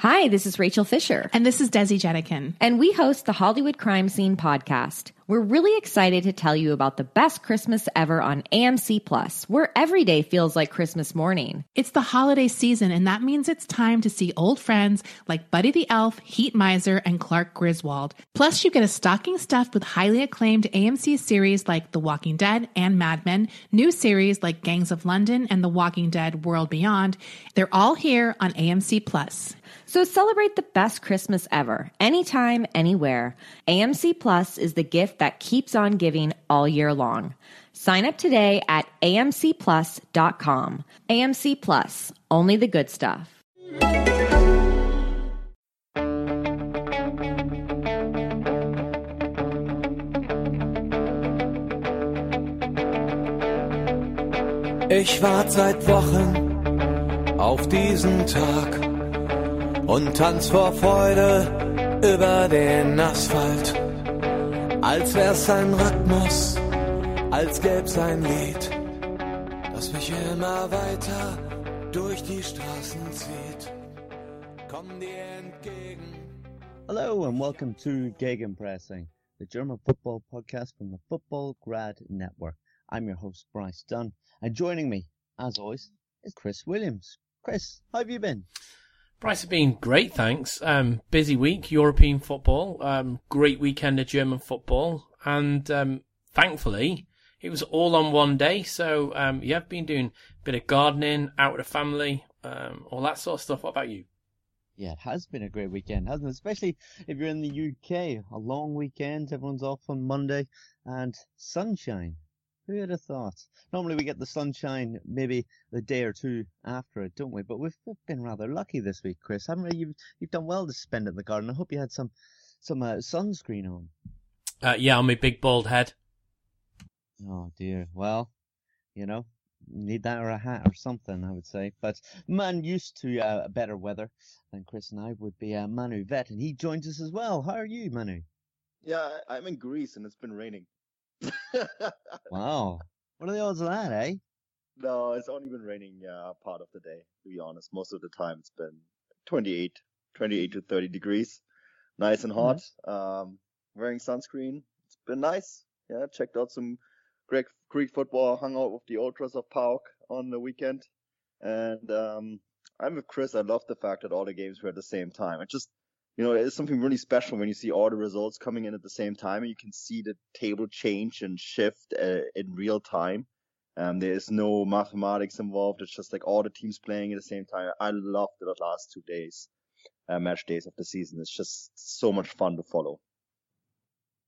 Hi, this is Rachel Fisher. And this is Desi Jedeikin. And we host the Hollywood Crime Scene podcast. We're really excited to tell you about the best Christmas ever on AMC Plus, where every day feels like Christmas morning. It's the holiday season, and that means it's time to see old friends like Buddy the Elf, Heat Miser, and Clark Griswold. Plus, you get a stocking stuffed with highly acclaimed AMC series like The Walking Dead and Mad Men, new series like Gangs of London and The Walking Dead World Beyond. They're all here on AMC Plus. So celebrate the best Christmas ever, anytime, anywhere. AMC Plus is the gift that keeps on giving all year long. Sign up today at amcplus.com. AMC Plus, only the good stuff. Ich warte seit Wochen auf diesen Tag und tanz vor Freude über den Asphalt. Als wär's ein Rhythmus, als gäb's ein Lied, das mich immer weiter durch die Straßen zieht. Komm dir entgegen. Hello and welcome to Gegenpressing, the German football podcast from the Futbolgrad Network. I'm your host Bryce Dunn, and joining me, as always, is Chris Williams. Chris, how have you been? Bryce has been great, thanks. Um, busy week, European football, um, great weekend of German football, and um, thankfully it was all on one day. So um, yeah, I've been doing a bit of gardening, out with the family, um, all that sort of stuff. What about you? Yeah, it has been a great weekend, hasn't it? Especially if you're in the UK, a long weekend, everyone's off on Monday, and sunshine. Who would have thought? Normally we get the sunshine maybe a day or two after it, don't we? But we've, we've been rather lucky this week, Chris, haven't we? You've you've done well to spend it in the garden. I hope you had some some uh, sunscreen on. Uh, yeah, on my big bald head. Oh dear. Well, you know, need that or a hat or something, I would say. But man used to uh, better weather than Chris and I would be uh, Manu Veth, and he joins us as well. How are you, Manu? Yeah, I'm in Greece and it's been raining. wow. What are the odds of that, eh? No, it's only been raining uh, part of the day, to be honest. Most of the time it's been 28, 28 to 30 degrees. Nice and hot. Mm-hmm. Um, wearing sunscreen. It's been nice. Yeah, checked out some Greek, Greek football, hung out with the Ultras of PAOK on the weekend. And um, I'm with Chris. I love the fact that all the games were at the same time. It just you know, it's something really special when you see all the results coming in at the same time and you can see the table change and shift uh, in real time. Um, there is no mathematics involved. It's just like all the teams playing at the same time. I loved the last two days, uh, match days of the season. It's just so much fun to follow.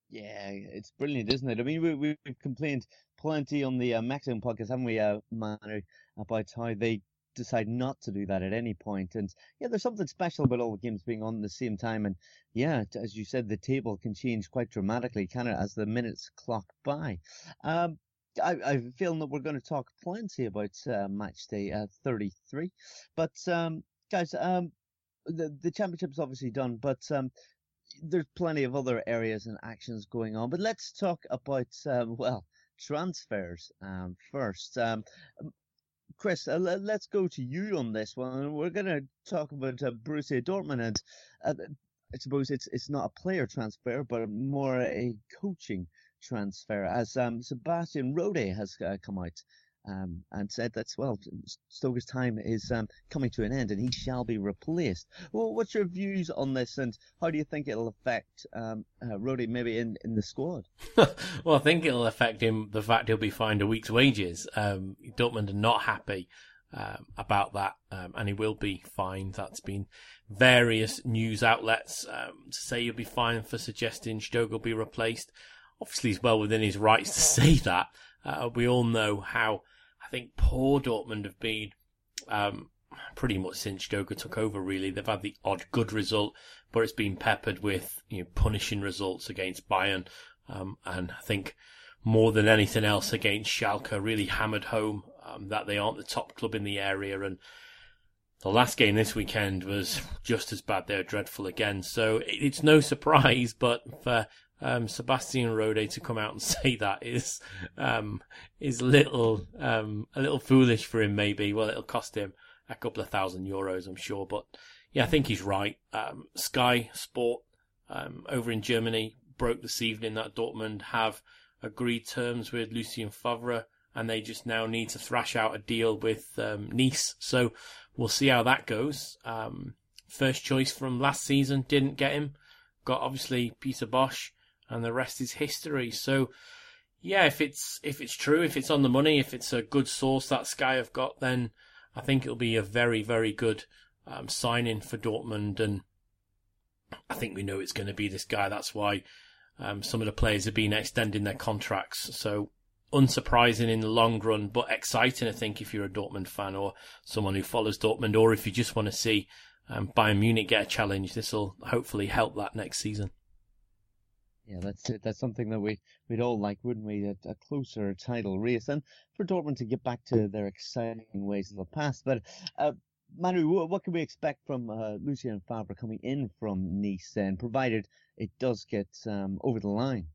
Yeah, it's brilliant, isn't it? I mean, we, we've complained plenty on the uh, Maximum podcast, haven't we, uh, Manu, about how they decide not to do that at any point. And yeah, there's something special about all the games being on at the same time. And yeah, as you said, the table can change quite dramatically, kind of as the minutes clock by. Um, I, I have a feeling that we're going to talk plenty about uh, match day uh, 33. But um, guys, um, the the championship's obviously done, but um, there's plenty of other areas and actions going on. But let's talk about um, well transfers um, first. Um, Chris, uh, let's go to you on this one. We're going to talk about uh, Borussia Dortmund, and uh, I suppose it's it's not a player transfer, but more a coaching transfer, as um, Sebastian Rode has uh, come out um, and said that, well, Stöger's time is um, coming to an end and he shall be replaced. Well, what's your views on this and how do you think it'll affect um, uh, Rode maybe in, in the squad? well, I think it'll affect him the fact he'll be fined a week's wages. Um, Dortmund are not happy. Um, about that, um, and he will be fined. That's been various news outlets um, to say he'll be fined for suggesting Stoke will be replaced. Obviously, he's well within his rights to say that. Uh, we all know how think poor Dortmund have been um, pretty much since Stöger took over. Really, they've had the odd good result, but it's been peppered with you know punishing results against Bayern, um, and I think more than anything else against Schalke really hammered home um, that they aren't the top club in the area and. The last game this weekend was just as bad. They're dreadful again. So it's no surprise, but for um, Sebastian Rode to come out and say that is um, is little um, a little foolish for him. Maybe well, it'll cost him a couple of thousand euros, I'm sure. But yeah, I think he's right. Um, Sky Sport um, over in Germany broke this evening that Dortmund have agreed terms with Lucien Favre and they just now need to thrash out a deal with um, Nice. So we'll see how that goes. First choice from last season didn't get him. Got obviously Peter Bosz, and the rest is history. So yeah, if it's if it's true, if it's on the money, if it's a good source that Sky have got, then I think it'll be a very very good um, signing for Dortmund, and I think we know it's going to be this guy. That's why um, some of the players have been extending their contracts. So unsurprising in the long run, but exciting, I think, if you're a Dortmund fan or someone who follows Dortmund, or if you just want to see um, Bayern Munich get a challenge. This will hopefully help that next season. Yeah, that's it. That's something that we, we'd all like, wouldn't we? A, a, closer title race and for Dortmund to get back to their exciting ways of the past. But, uh, Manu, what can we expect from uh, Lucien Favre coming in from Nice then, provided it does get um, over the line?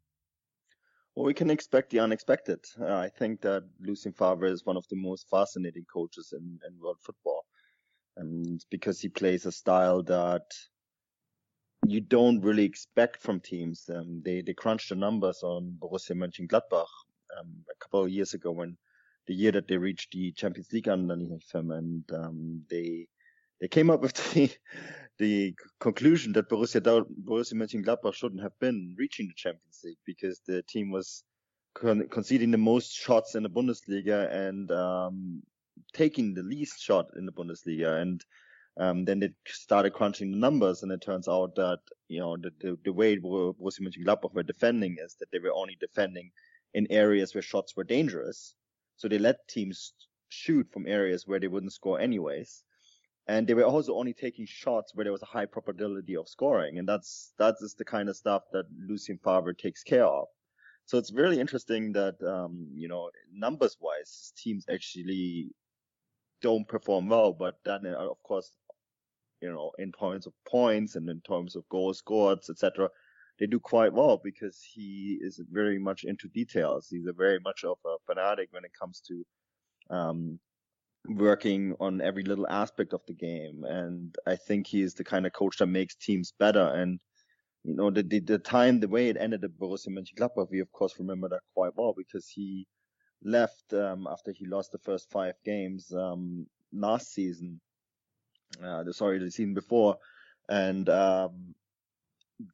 Well, we can expect the unexpected. Uh, I think that Lucien Favre is one of the most fascinating coaches in, in world football. And because he plays a style that you don't really expect from teams. Um, they, they crunched the numbers on Borussia Mönchengladbach um, a couple of years ago when the year that they reached the Champions League underneath him. And um, they they came up with the the conclusion that Borussia Borussia Mönchengladbach shouldn't have been reaching the Champions League because the team was con- conceding the most shots in the Bundesliga and um, taking the least shot in the Bundesliga. And um, then they started crunching the numbers, and it turns out that you know the the, the way Borussia Mönchengladbach were defending is that they were only defending in areas where shots were dangerous. So they let teams shoot from areas where they wouldn't score anyways and they were also only taking shots where there was a high probability of scoring, and that's that is the kind of stuff that Lucien Favre takes care of. So it's really interesting that um, you know numbers wise, teams actually don't perform well, but then uh, of course, you know, in terms of points and in terms of goals scored, etc., they do quite well because he is very much into details. He's a very much of a fanatic when it comes to um, working on every little aspect of the game. And I think he is the kind of coach that makes teams better. And, you know, the, the, the time, the way it ended at Borussia Mönchengladbach, we of course remember that quite well because he left, um, after he lost the first five games, um, last season, uh, the, sorry, the season before. And, um,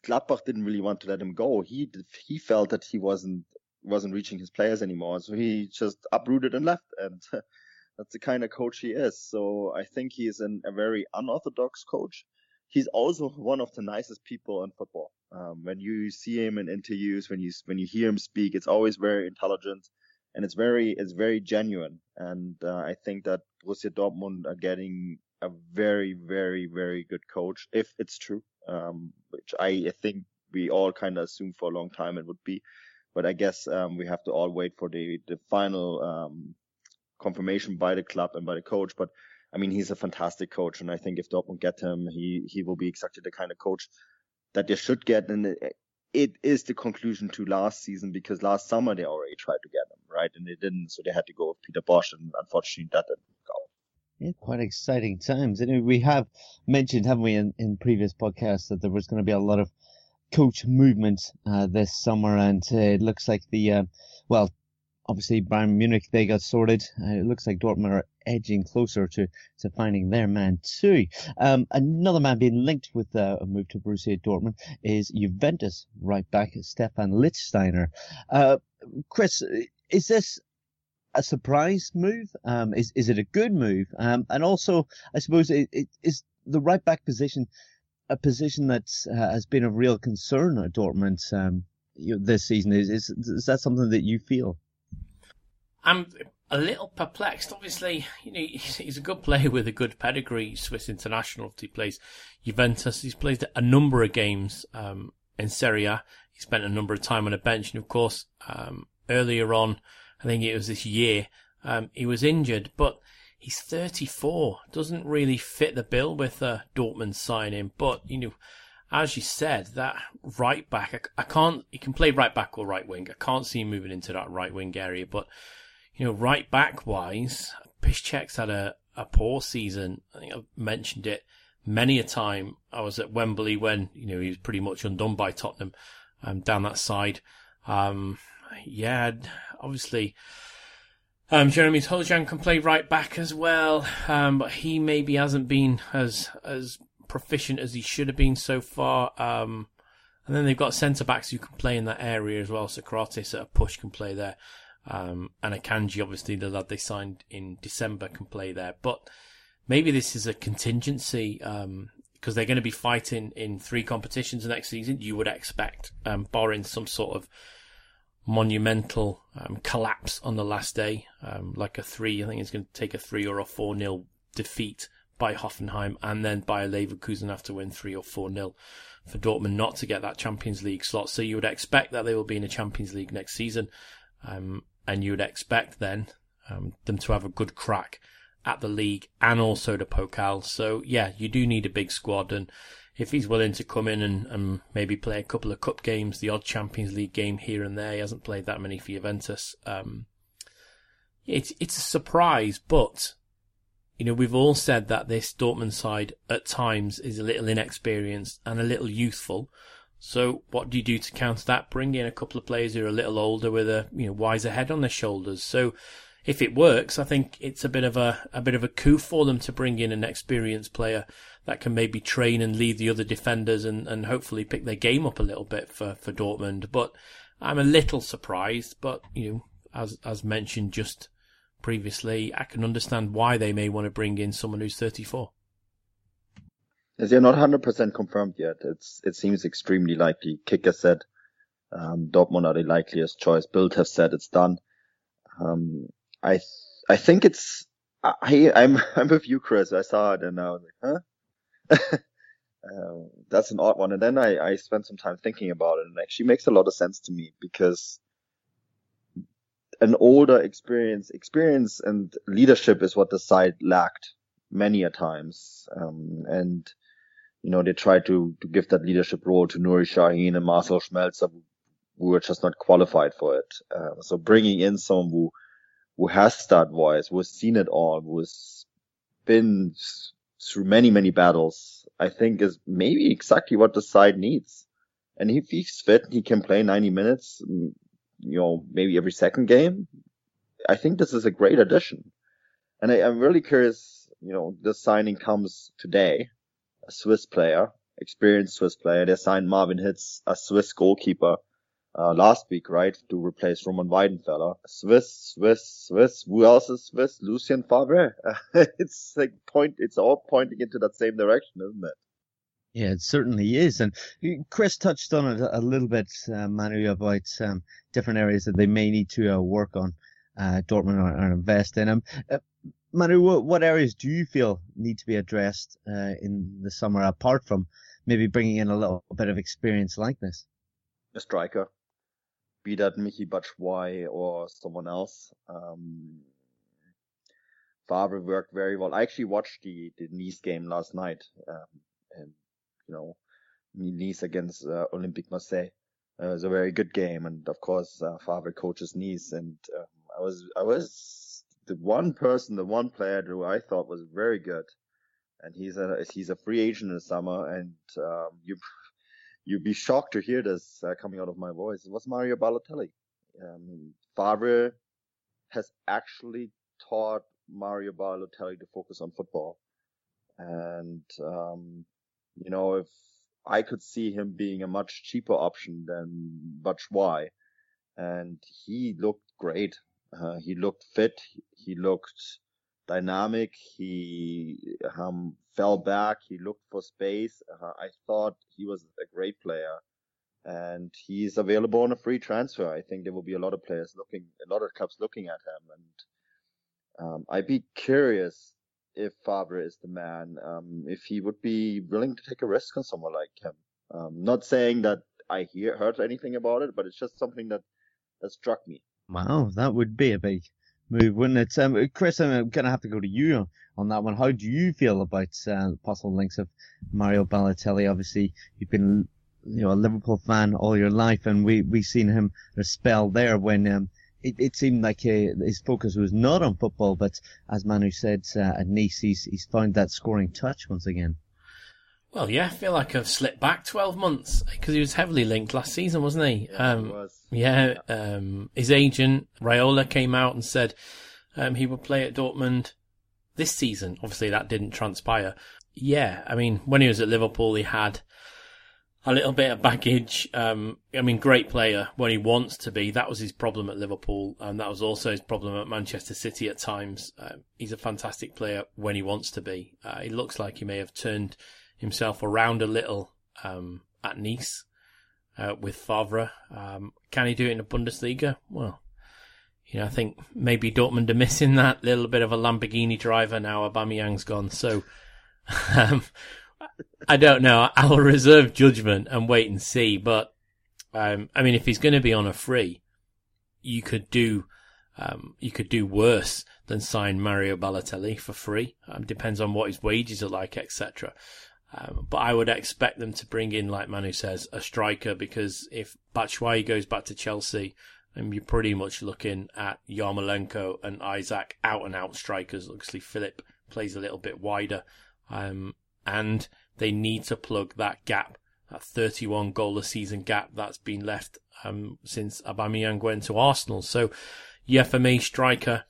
Gladbach didn't really want to let him go. He, he felt that he wasn't, wasn't reaching his players anymore. So he just uprooted and left. And, That's the kind of coach he is. So I think he's an, a very unorthodox coach. He's also one of the nicest people in football. Um, when you see him in interviews, when you when you hear him speak, it's always very intelligent, and it's very it's very genuine. And uh, I think that Borussia Dortmund are getting a very very very good coach if it's true, um, which I, I think we all kind of assumed for a long time it would be. But I guess um, we have to all wait for the the final um, confirmation by the club and by the coach. But I mean, he's a fantastic coach, and I think if Dortmund get him, he he will be exactly the kind of coach that they should get. And it, it is the conclusion to last season because last summer they already tried to get him right, and they didn't, so they had to go with Peter Bosz. and unfortunately that. Yeah, quite exciting times. And we have mentioned, haven't we, in, in previous podcasts, that there was going to be a lot of coach movement uh, this summer, and uh, it looks like the uh, well, obviously Bayern Munich they got sorted. Uh, it looks like Dortmund are edging closer to, to finding their man too. Um, another man being linked with a move to Borussia Dortmund is Juventus right back Stefan Lichtsteiner. Uh, Chris, is this a surprise move? Um, is is it a good move? Um, and also, I suppose it, it is the right back position a position that uh, has been a real concern at Dortmund um, you know, this season. Is, is is that something that you feel? I'm a little perplexed. Obviously, you know, he's a good player with a good pedigree, Swiss international. He plays Juventus. He's played a number of games um, in Serie A. He spent a number of time on a bench, and of course, um, earlier on, I think it was this year, um, he was injured. But he's 34, doesn't really fit the bill with a Dortmund signing. But you know, as you said, that right back, I, I can't. He can play right back or right wing. I can't see him moving into that right wing area, but you know, right back wise, Piszczek's had a, a poor season. I think I've mentioned it many a time. I was at Wembley when you know he was pretty much undone by Tottenham um, down that side. Um, yeah, obviously. Um, Jeremy Toljan can play right back as well, um, but he maybe hasn't been as as proficient as he should have been so far. Um, and then they've got centre backs who can play in that area as well. Sokratis at a push can play there. Um, and Akanji, obviously, the lad they signed in December, can play there. But maybe this is a contingency because um, they're going to be fighting in three competitions next season. You would expect, um, barring some sort of monumental um, collapse on the last day, um, like a three. I think it's going to take a three or a four nil defeat by Hoffenheim, and then by Leverkusen have to win three or four nil for Dortmund not to get that Champions League slot. So you would expect that they will be in a Champions League next season, um, and you would expect then um, them to have a good crack at the league and also the Pokal. So yeah, you do need a big squad, and if he's willing to come in and, and maybe play a couple of cup games, the odd Champions League game here and there, he hasn't played that many for Juventus. Um, it's it's a surprise, but you know, we've all said that this Dortmund side at times is a little inexperienced and a little youthful. So what do you do to counter that? Bring in a couple of players who are a little older with a, you know, wiser head on their shoulders. So if it works, I think it's a bit of a, a bit of a coup for them to bring in an experienced player that can maybe train and lead the other defenders and, and hopefully pick their game up a little bit for, for Dortmund. But I'm a little surprised, but, you know, as, as mentioned just previously, I can understand why they may want to bring in someone who's 34. As they're not 100% confirmed yet. It's it seems extremely likely. Kicker said um, Dortmund are the likeliest choice. Bild have said it's done. Um, I I think it's I I'm I'm with you, Chris. I saw it and I was like, huh. uh, that's an odd one. And then I I spent some time thinking about it, and it actually makes a lot of sense to me because an older experience, experience and leadership is what the side lacked many a times. Um, and, you know, they tried to, to give that leadership role to Nuri Sahin and Marcel Schmelzer, who were just not qualified for it. Uh, so bringing in someone who, who has that voice, who has seen it all, who has been through many, many battles, I think is maybe exactly what the side needs. And if he's fit, he can play 90 minutes mm, you know, maybe every second game. I think this is a great addition. And I, am really curious, you know, this signing comes today, a Swiss player, experienced Swiss player. They signed Marvin Hitz, a Swiss goalkeeper, uh, last week, right, to replace Roman Weidenfeller. Swiss, Swiss, Swiss. Who else is Swiss? Lucien Favre. it's like point, it's all pointing into that same direction, isn't it? Yeah, it certainly is. And Chris touched on it a little bit, uh, Manu, about um, different areas that they may need to uh, work on, uh, Dortmund or, or, invest in. Um, uh, Manu, what, what, areas do you feel need to be addressed uh, in the summer, apart from maybe bringing in a little bit of experience like this? A striker, be that Michy Batshuayi or someone else. Um, Favre worked very well. I actually watched the, the Nice game last night. Um, and you know, Nice against uh, Olympique Marseille. Uh, it was a very good game, and of course, uh, Favre coaches Nice, and um, I was I was the one person, the one player who I thought was very good, and he's a he's a free agent in the summer, and um, you you'd be shocked to hear this uh, coming out of my voice. It was Mario Balotelli. Um, Favre has actually taught Mario Balotelli to focus on football, and um, you know, if I could see him being a much cheaper option than Batshuayi, and he looked great. Uh, he looked fit. He looked dynamic. He um, fell back. He looked for space. Uh, I thought he was a great player, and he's available on a free transfer. I think there will be a lot of players looking, a lot of clubs looking at him, and um, I'd be curious if Favre is the man, um, if he would be willing to take a risk on someone like him. Um, not saying that I hear heard anything about it, but it's just something that that struck me. Wow, that would be a big move, wouldn't it? Um, Chris, I'm going to have to go to you on, that one. How do you feel about uh, possible links of Mario Balotelli? Obviously, you've been you know a Liverpool fan all your life, and we we seen him a spell there when um, it, it seemed like uh, his focus was not on football, but as Manu said uh, at Nice, he's, he's found that scoring touch once again. Well, yeah, I feel like I've slipped back 12 months because he was heavily linked last season, wasn't he? Yeah, um, he was. Yeah, um, his agent Raiola came out and said um, he would play at Dortmund this season. Obviously, that didn't transpire. Yeah, I mean, when he was at Liverpool, he had a little bit of baggage. Um, I mean, great player when he wants to be. That was his problem at Liverpool, and that was also his problem at Manchester City at times. Uh, he's a fantastic player when he wants to be. Uh, he looks like he may have turned himself around a little um, at Nice uh, with Favre. Um, can he do it in the Bundesliga? Well, you know, I think maybe Dortmund are missing that little bit of a Lamborghini driver now. Aubameyang's gone, so um, I don't know. I'll reserve judgment and wait and see. But um, I mean, if he's going to be on a free, you could do um, you could do worse than sign Mario Balotelli for free. Um, depends on what his wages are like, etc. Um, but I would expect them to bring in, like Manu says, a striker because if Batshuayi goes back to Chelsea, then you're pretty much looking at Yarmolenko and Isak out and out strikers. Obviously, Philip plays a little bit wider. Um, and they need to plug that gap, that 31 goal a season gap that's been left um, since Aubameyang went to Arsenal. So, yeah, for me, striker.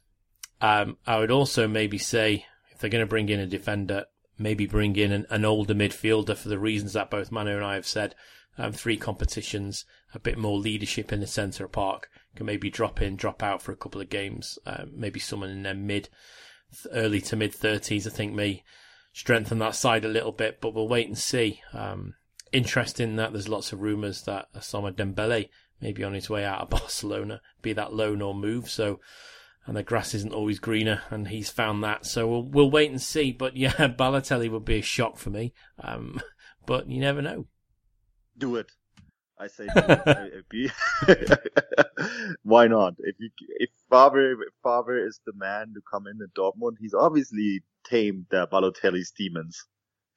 Um, I would also maybe say if they're going to bring in a defender, maybe bring in an, an, older midfielder for the reasons that both Manu and I have said. Um, three competitions, a bit more leadership in the centre of park. Can maybe drop in, drop out for a couple of games. Uh, maybe someone in their mid, early to mid thirties. I think may strengthen that side a little bit, but we'll wait and see. Um, interesting that there's lots of rumours that Ousmane Dembele may be on his way out of Barcelona, be that loan or move. So, and the grass isn't always greener, and he's found that. So we'll we'll wait and see. But yeah, Balotelli would be a shock for me. Um, but you never know. Do it. I say, why not? If you, if Favre, if Favre is the man to come in at Dortmund, he's obviously tamed the Balotelli's demons.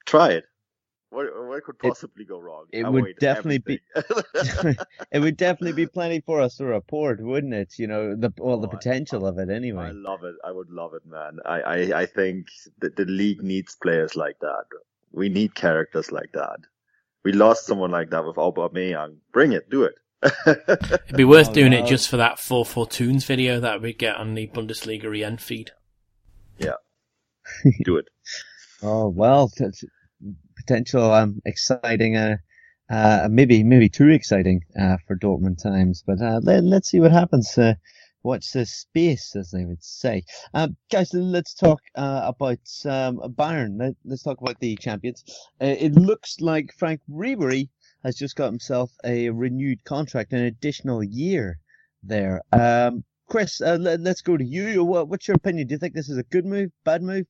Try it. What, what could possibly it, go wrong? It Avoid would definitely be. it would definitely be plenty for us to report, wouldn't it? You know, the well, the oh, potential I, of it anyway. I love it. I would love it, man. I, I, I think that the league needs players like that. We need characters like that. We lost someone like that with Aubameyang. Bring it, do it. It'd be worth oh, doing no. it just for that 4 4 Tunes video that we get on the Bundesliga EN feed. Yeah. do it. oh, well, potential um, exciting, uh, uh, maybe maybe too exciting uh, for Dortmund times. But uh, let, let's see what happens. Uh, watch the space, as they would say. Uh, guys, let's talk uh, about um, Bayern. Let, us talk about the champions. It looks like Frank Ribery has just got himself a renewed contract, an additional year there. Um, Chris, let, us go to you. What, what's your opinion? Do you think this is a good move, bad move?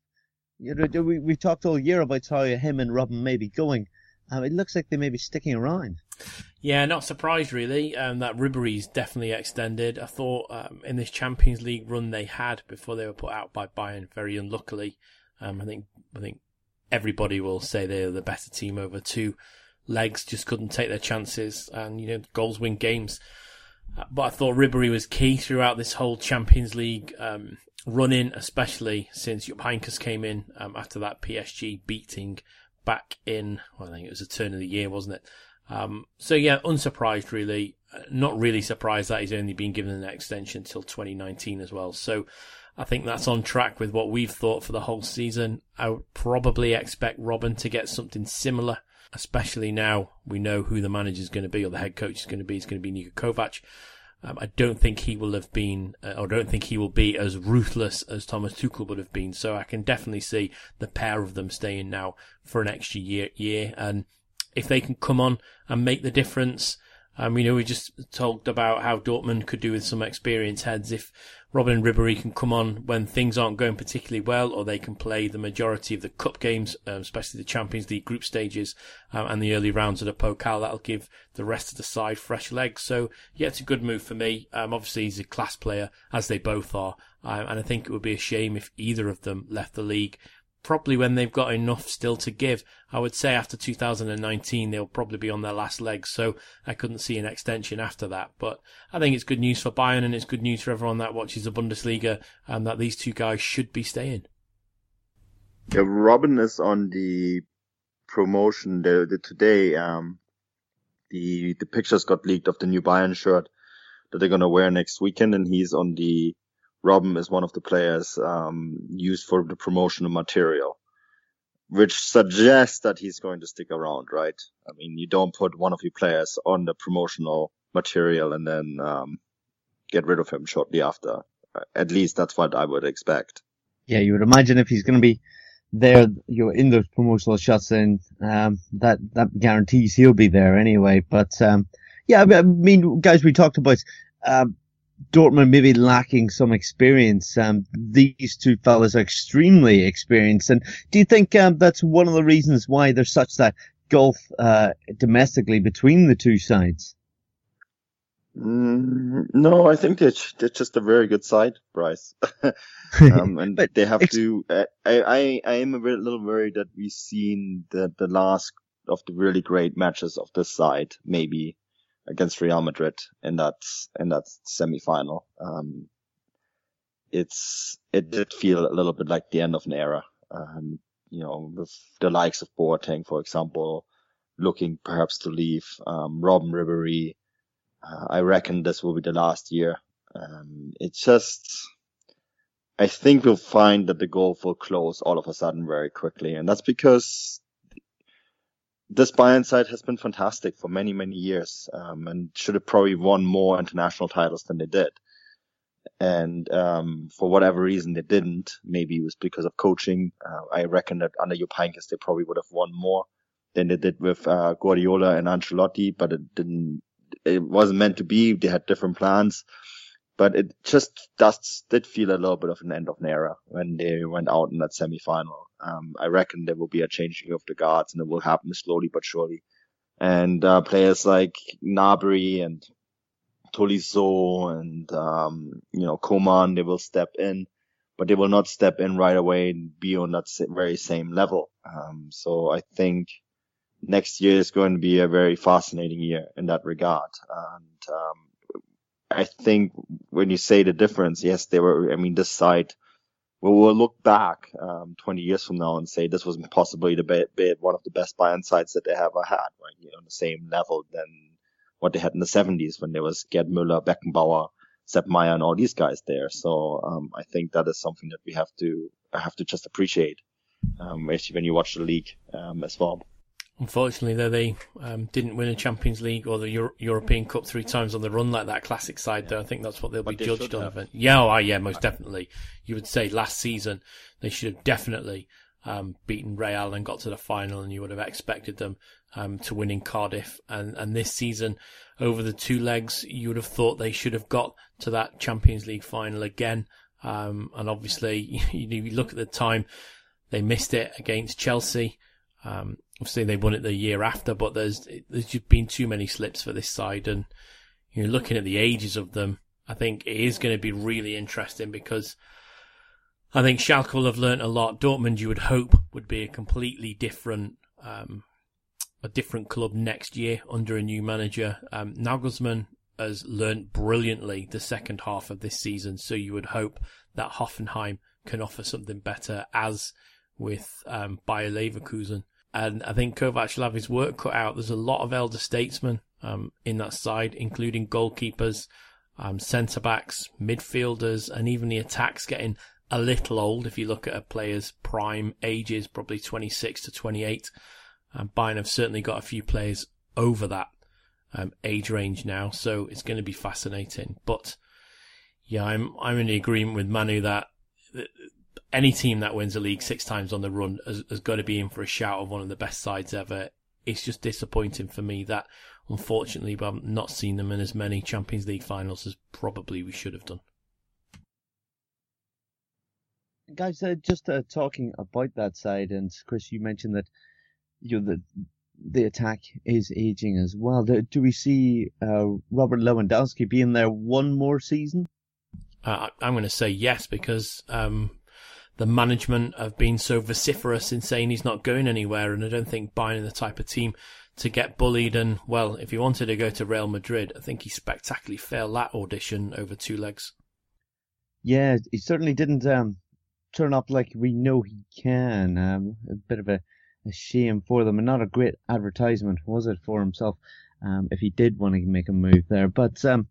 You know, we, we've talked all year about how him and Robben may be going. Um, it looks like they may be sticking around. Yeah, not surprised really. Um, that Ribery's definitely extended. I thought um, in this Champions League run they had before they were put out by Bayern, very unluckily. Um, I think I think everybody will say they're the better team over two legs. Just couldn't take their chances, and you know goals win games. Uh, but I thought Ribery was key throughout this whole Champions League um, run in, especially since Jupp Heynckes came in um, after that PSG beating back in, well, I think it was the turn of the year, wasn't it? Um, so yeah, unsurprised really. Uh, not really surprised that he's only been given an extension until 2019 as well. So I think that's on track with what we've thought for the whole season. I would probably expect Robben to get something similar, especially now we know who the manager is going to be or the head coach is going to be. It's going to be Niko Kovac. Um, I don't think he will have been, uh, or don't think he will be as ruthless as Thomas Tuchel would have been. So I can definitely see the pair of them staying now for an extra year. Year, and if they can come on and make the difference, um, you know, we just talked about how Dortmund could do with some experienced heads. If Robben Ribery can come on when things aren't going particularly well, or they can play the majority of the cup games, um, especially the Champions League group stages um, and the early rounds of the Pokal. That'll give the rest of the side fresh legs. So yeah, it's a good move for me. Um, obviously he's a class player, as they both are, um, and I think it would be a shame if either of them left the league probably when they've got enough still to give. I would say after 2019 they'll probably be on their last legs, so I couldn't see an extension after that. But I think it's good news for Bayern and it's good news for everyone that watches the Bundesliga and that these two guys should be staying. Yeah, Robben is on the promotion the, the today, um, the the pictures got leaked of the new Bayern shirt that they're gonna wear next weekend, and he's on the Robben is one of the players um, used for the promotional material, which suggests that he's going to stick around, right? I mean, you don't put one of your players on the promotional material and then um, get rid of him shortly after. At least that's what I would expect. Yeah, you would imagine if he's going to be there, you're in those promotional shots, then um, that that guarantees he'll be there anyway. But um, yeah, I mean, guys, we talked about um, Dortmund maybe lacking some experience. Um, these two fellas are extremely experienced, and do you think um, that's one of the reasons why there's such that gulf uh, domestically between the two sides? Mm, no, I think they're, they're just a very good side, Bryce. um, and but they have ex- to. Uh, I, I I am a little worried that we've seen the the last of the really great matches of this side, maybe against Real Madrid in that in that semifinal. Um, it's it did feel a little bit like the end of an era. Um, you know, with the likes of Boateng, for example, looking perhaps to leave. Um, Robben Ribery, uh, I reckon this will be the last year. Um, it's just, I think we'll find that the goal will close all of a sudden very quickly, and that's because this Bayern side has been fantastic for many, many years, um, and should have probably won more international titles than they did. And um, for whatever reason, they didn't. Maybe it was because of coaching. Uh, I reckon that under Jupp Heynckes, they probably would have won more than they did with uh, Guardiola and Ancelotti, but it didn't. It wasn't meant to be. They had different plans, but it just does did feel a little bit of an end of an era when they went out in that semi-final. Um, I reckon there will be a changing of the guards, and it will happen slowly but surely. And uh, players like Gnabry and Tolisso and um, you know Coman, they will step in, but they will not step in right away and be on that very same level. Um, so I think next year is going to be a very fascinating year in that regard. And um, I think when you say the difference, yes, they were. I mean, this side we will look back um, 20 years from now and say this was possibly the one of the best Bayern sides that they ever had, right? You know, on the same level than what they had in the 70s when there was Gerd Müller, Beckenbauer, Sepp Maier, and all these guys there. So um, I think that is something that we have to have to just appreciate, um, when you watch the league um, as well. Unfortunately, though, they um, didn't win a Champions League or the Euro- European Cup three times on the run like that classic side. Yeah. Though I think that's what they'll but be they judged on. Yeah, oh, yeah, most definitely. You would say last season they should have definitely um, beaten Real and got to the final, and you would have expected them um, to win in Cardiff. And and this season, over the two legs, you would have thought they should have got to that Champions League final again. Um, and obviously, you, you look at the time they missed it against Chelsea. Um, obviously they won it the year after, but there's there's just been too many slips for this side, and you're looking at the ages of them. I think it is going to be really interesting because I think Schalke will have learnt a lot. Dortmund, you would hope, would be a completely different um, a different club next year under a new manager. Um, Nagelsmann has learnt brilliantly the second half of this season, so you would hope that Hoffenheim can offer something better, as with um, Bayer Leverkusen. And I think Kovac will have his work cut out. There's a lot of elder statesmen um, in that side, including goalkeepers, um, centre backs, midfielders, and even the attacks getting a little old. If you look at a player's prime ages, probably 26 to 28. Um, Bayern have certainly got a few players over that um, age range now, so it's going to be fascinating. But yeah, I'm I'm in agreement with Manu that any team that wins a league six times on the run has, has got to be in for a shout of one of the best sides ever. It's just disappointing for me that, unfortunately, we haven't seen them in as many Champions League finals as probably we should have done. Guys, uh, just uh, talking about that side, and Chris, you mentioned that you know, the the attack is aging as well. Do, do we see uh, Robert Lewandowski being there one more season? Uh, I'm going to say yes because um, the management have been so vociferous in saying he's not going anywhere, and I don't think Bayern the type of team to get bullied. And well, if he wanted to go to Real Madrid, I think he spectacularly failed that audition over two legs. Yeah, he certainly didn't um, turn up like we know he can. Um, a bit of a, a shame for them and not a great advertisement, was it, for himself? Um, if he did want to make a move there. But, um,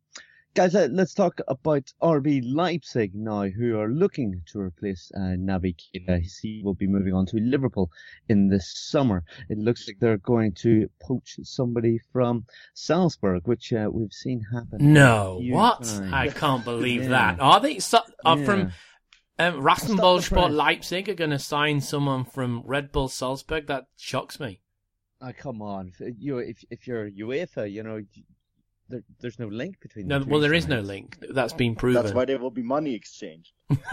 guys, uh, let's talk about RB Leipzig now, who are looking to replace uh, Naby Keita. He will be moving on to Liverpool in the summer. It looks like they're going to poach somebody from Salzburg, which uh, we've seen happen. No, what? Times. I can't believe yeah. that. Are they so, are yeah. from um, Rasenballsport Leipzig are going to sign someone from Red Bull Salzburg? That shocks me. Oh, come on! You if if you're UEFA, you know, there, there's no link between. No, well, there is no link. That's been proven. That's why there will be money exchanged.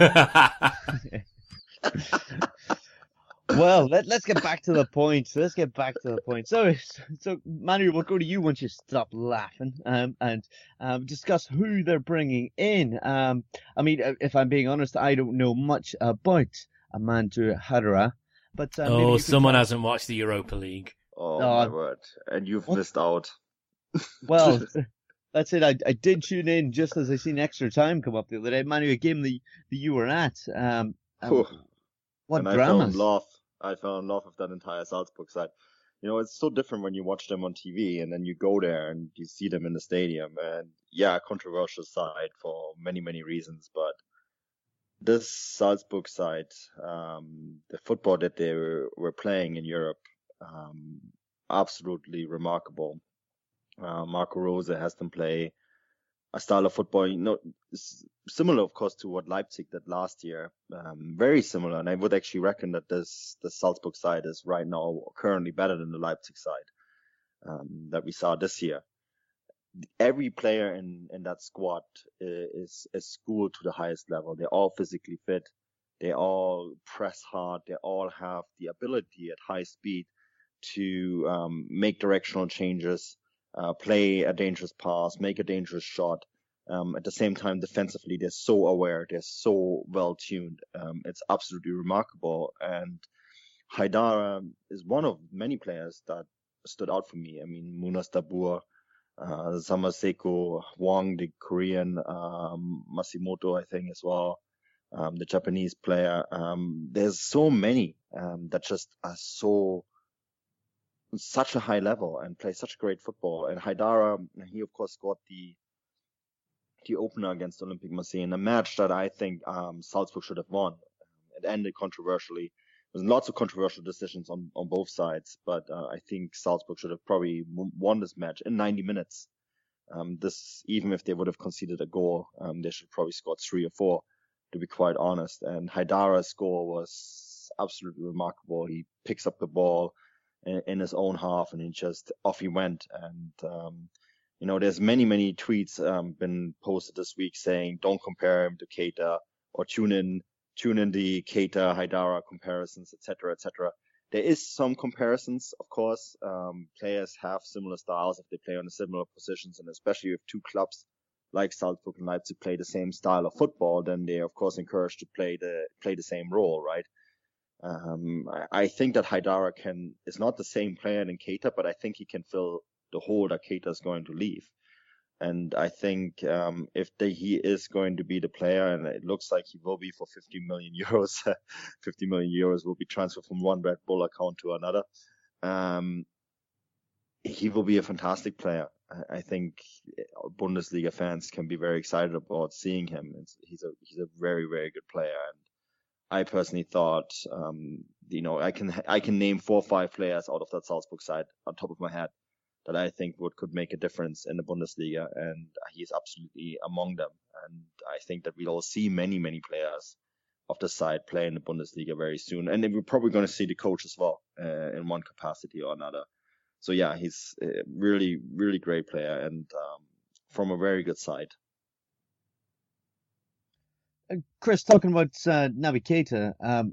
well, let, us get back to the point. Let's get back to the point. So, so Manu, we'll go to you once you stop laughing um, and um, discuss who they're bringing in. Um, I mean, uh, if I'm being honest, I don't know much about Amadou Haidara. But uh, oh, someone hasn't watched the Europa League. Oh, my word! And you've what? missed out. Well, that's it. I, I did tune in just as I seen extra time come up the other day. Manu, a game that, that you were at. Um, um what and dramas? I fell in love. I fell in love with that entire Salzburg side. You know, it's so different when you watch them on TV and then you go there and you see them in the stadium. And yeah, controversial side for many, many reasons. But this Salzburg side, um, the football that they were, were playing in Europe, um, absolutely remarkable. Uh, Marco Rose has them play a style of football, you know, similar, of course, to what Leipzig did last year. Um, very similar, and I would actually reckon that this the Salzburg side is right now currently better than the Leipzig side um, that we saw this year. Every player in in that squad is is schooled to the highest level. They're all physically fit. They all press hard. They all have the ability at high speed to um, make directional changes uh, play a dangerous pass, make a dangerous shot. Um, at the same time, defensively, they're so aware, they're so well tuned. Um, it's absolutely remarkable. And Haidara is one of many players that stood out for me. I mean, Munas Dabbur, uh, Samassekou, Hwang, the Korean, um, Masimoto, I think as well, um, the Japanese player. Um, there's so many um, that just are so such a high level and play such great football. And Haidara, he of course scored the the opener against Olympique Marseille in a match that I think um, Salzburg should have won. It ended controversially. There's lots of controversial decisions on, on both sides, but uh, I think Salzburg should have probably won this match in 90 minutes. Um, this, even if they would have conceded a goal, um, they should probably scored three or four, to be quite honest. And Haidara's score was absolutely remarkable. He picks up the ball, in, his own half, and he just off he went. And um, you know, there's many many tweets um, been posted this week saying don't compare him to Keita or tune in tune in the Keita Haidara comparisons, etc. etc. There is some comparisons, of course. Um, players have similar styles if they play on similar positions, and especially if two clubs like Salzburg and Leipzig play the same style of football, then they're of course encouraged to play the play the same role, right? Um, I, I, think that Haidara can is not the same player in Keita, but I think he can fill the hole that Keita is going to leave. And I think um, if the, he is going to be the player, and it looks like he will be for 50 million euros, 50 million euros will be transferred from one Red Bull account to another. Um, he will be a fantastic player. I think Bundesliga fans can be very excited about seeing him. It's, he's a he's a very very good player, and I personally thought, um, you know, I can I can name four or five players out of that Salzburg side on top of my head that I think would could make a difference in the Bundesliga, and he's absolutely among them. And I think that we'll see many many players of the side play in the Bundesliga very soon, and we're probably going to see the coach as well uh, in one capacity or another. So yeah, he's a really really great player and um, from a very good side. Chris, talking about uh, Keita, um,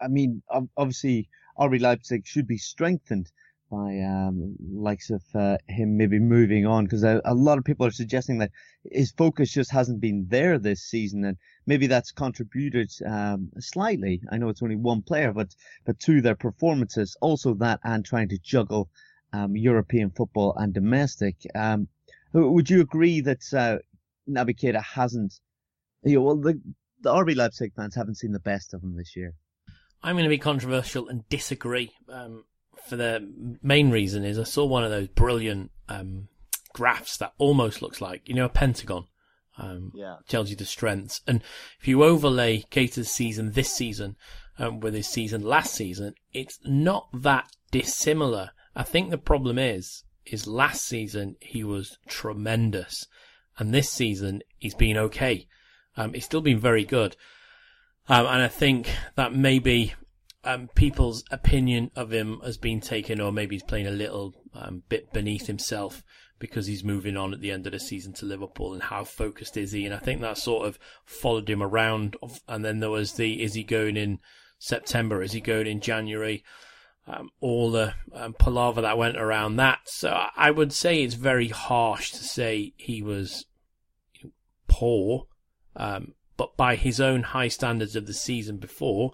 I mean, obviously, RB Leipzig should be strengthened by um, likes of uh, him maybe moving on because a, a, lot of people are suggesting that his focus just hasn't been there this season and maybe that's contributed um, slightly. I know it's only one player, but but to their performances, also that and trying to juggle um, European football and domestic. Um, would you agree that uh, Naby Keita hasn't yeah, well, the, the RB Leipzig fans haven't seen the best of him this year. I'm going to be controversial and disagree. Um, for the main reason is I saw one of those brilliant um, graphs that almost looks like you know a pentagon. Um, Yeah. tells you the strengths, and if you overlay Keita's season this season um, with his season last season, it's not that dissimilar. I think the problem is is last season he was tremendous, and this season he's been okay. Um, he's still been very good, um, and I think that maybe um, people's opinion of him has been taken, or maybe he's playing a little um, bit beneath himself because he's moving on at the end of the season to Liverpool, and how focused is he? And I think that sort of followed him around. And then there was the is he going in September? Is he going in January? Um, all the um, palaver that went around that. So I would say it's very harsh to say he was poor, um, but by his own high standards of the season before,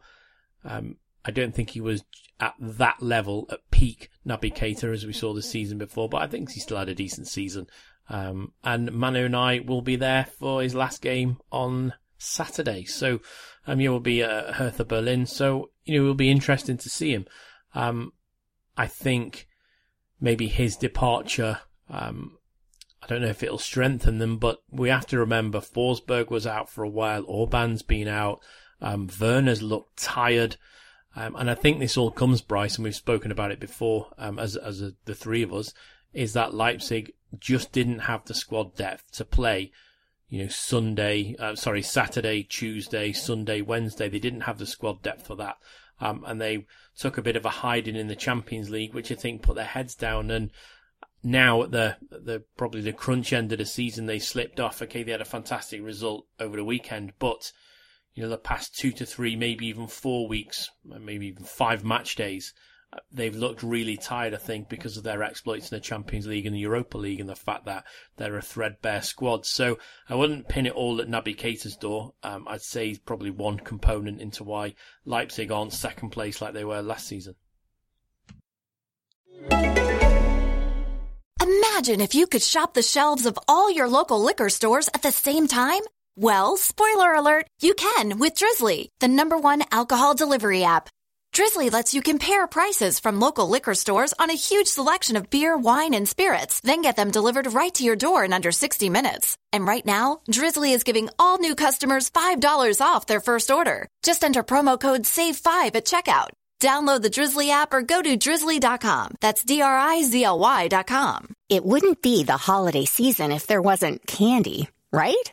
um, I don't think he was at that level at peak Naby Keita as we saw the season before, but I think he still had a decent season. Um, and Manu and I will be there for his last game on Saturday. So, um, he will be at Hertha Berlin. So, you know, it will be interesting to see him. Um, I think maybe his departure, um, I don't know if it'll strengthen them, but we have to remember Forsberg was out for a while. Orban's been out. Um, Werner's looked tired. Um, and I think this all comes, Bryce, and we've spoken about it before, um, as, as a, the three of us, is that Leipzig just didn't have the squad depth to play, you know, Sunday, uh, sorry, Saturday, Tuesday, Sunday, Wednesday. They didn't have the squad depth for that. Um, and they took a bit of a hiding in the Champions League, which I think put their heads down. And now at the, the, probably the crunch end of the season, they slipped off. Okay, they had a fantastic result over the weekend, but you know, the past two to three, maybe even four weeks, maybe even five match days, uh, they've looked really tired, I think, because of their exploits in the Champions League and the Europa League and the fact that they're a threadbare squad. So I wouldn't pin it all at Naby Keita's door. Um, I'd say probably one component into why Leipzig aren't second place like they were last season. Imagine if you could shop the shelves of all your local liquor stores at the same time. Well, spoiler alert, you can with Drizly, the number one alcohol delivery app. Drizly lets you compare prices from local liquor stores on a huge selection of beer, wine, and spirits, then get them delivered right to your door in under 60 minutes. And right now, Drizly is giving all new customers $5 off their first order. Just enter promo code SAVE5 at checkout. Download the Drizly app or go to drizly.com. That's D R I Z L Y.com. It wouldn't be the holiday season if there wasn't candy, right?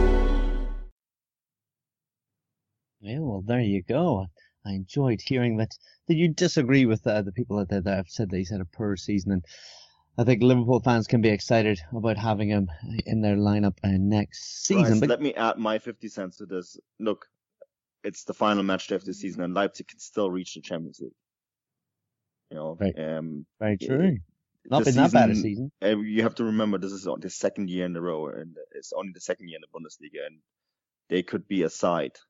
Well, there you go. I enjoyed hearing that. Did you disagree with uh, the people out there that have said that he's had a poor season? And I think Liverpool fans can be excited about having him in their lineup uh, next season. Bryce, but let me add my 50 cents to this. Look, it's the final match day of the season, and Leipzig can still reach the Champions League. You know, Right. um, very it- true. Not the been that bad a season- season. uh, you have to remember this is the second year in a row, and it's only the second year in the Bundesliga, and they could be a side that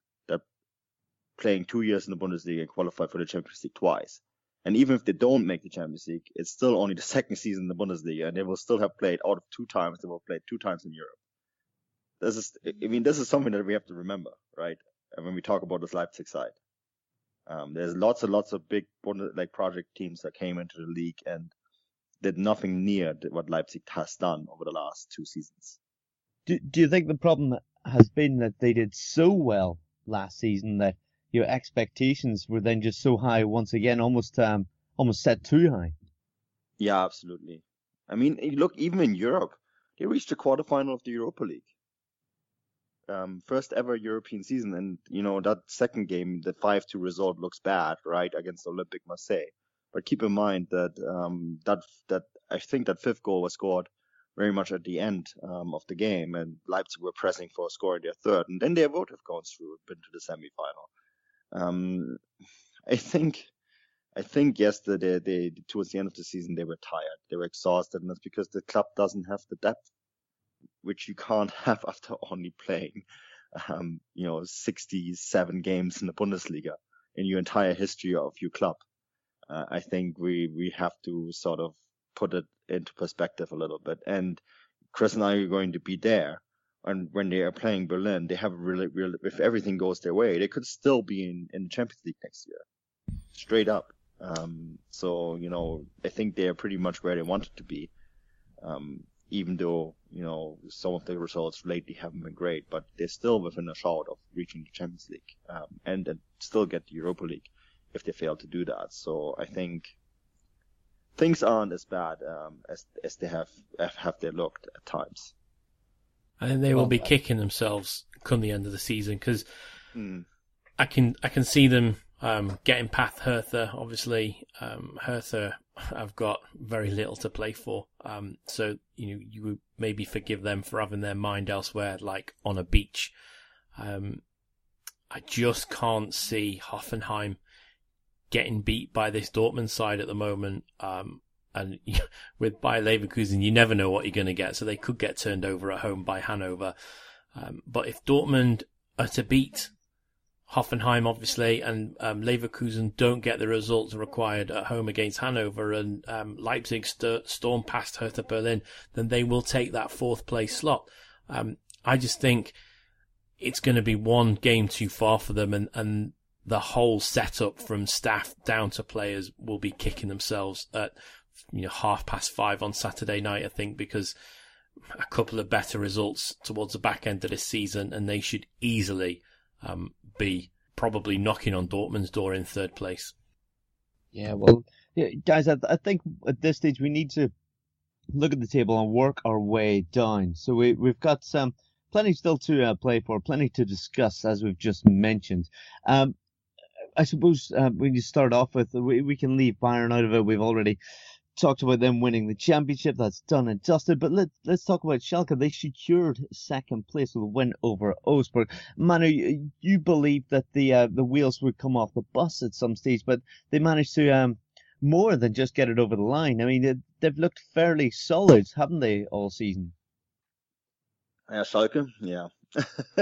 playing two years in the Bundesliga and qualify for the Champions League twice. And even if they don't make the Champions League, it's still only the second season in the Bundesliga, and they will still have played out of two times. They will have played two times in Europe. This is, I mean, this is something that we have to remember, right? And when we talk about this Leipzig side, um, there's lots and lots of big like project teams that came into the league and did nothing near what Leipzig has done over the last two seasons. Do, do you think the problem has been that they did so well last season that your expectations were then just so high once again, almost um, almost set too high? Yeah, absolutely. I mean, look, even in Europe, they reached the quarterfinal of the Europa League. Um, first ever European season, and you know that second game, the five-two result looks bad, right, against Olympique Marseille. But keep in mind that um, that that I think that fifth goal was scored very much at the end um, of the game, and Leipzig were pressing for a score in their third, and then they would have gone through, been to the semi-final. Um, I think I think yesterday, they, towards the end of the season, they were tired. They were exhausted, and that's because the club doesn't have the depth, which you can't have after only playing, um, you know, 67 games in the Bundesliga in your entire history of your club. Uh, I think we, we have to sort of put it into perspective a little bit. And Chris and I are going to be there. And when they are playing Berlin, they have a really, really, if everything goes their way, they could still be in, in the Champions League next year. Straight up. Um, so, you know, I think they are pretty much where they wanted to be. Um, even though, you know, some of the results lately haven't been great, but they're still within a shot of reaching the Champions League, um, and, and still get the Europa League if they fail to do that. So I think things aren't as bad, um, as, as they have, have they looked at times. And they will be kicking themselves come the end of the season because mm. I can, I can see them um, getting past Hertha, obviously, um, Hertha have got very little to play for. Um, so, you know, you would maybe forgive them for having their mind elsewhere, like on a beach. Um, I just can't see Hoffenheim getting beat by this Dortmund side at the moment. Um, and with Bayer Leverkusen, you never know what you're going to get. So they could get turned over at home by Hanover. Um, but if Dortmund are to beat Hoffenheim, obviously, and um, Leverkusen don't get the results required at home against Hanover, and um, Leipzig st- storm past Hertha Berlin, then they will take that fourth place slot. Um, I just think it's going to be one game too far for them, and, and the whole setup from staff down to players will be kicking themselves at you know half past five on Saturday night. I think because a couple of better results towards the back end of this season, and they should easily um, be probably knocking on Dortmund's door in third place. Yeah, well, guys, I, I think at this stage we need to look at the table and work our way down. So we we've got some plenty still to uh, play for, plenty to discuss, as we've just mentioned. Um, I suppose uh, when you start off with, we, we can leave Bayern out of it. We've already talked about them winning the championship. That's done and dusted. But let's let's talk about Schalke. They secured second place with a win over Augsburg. Manu, you, you believe that the uh, the wheels would come off the bus at some stage, but they managed to um, more than just get it over the line. I mean, they've looked fairly solid, haven't they, all season? Yeah, Schalke. Yeah.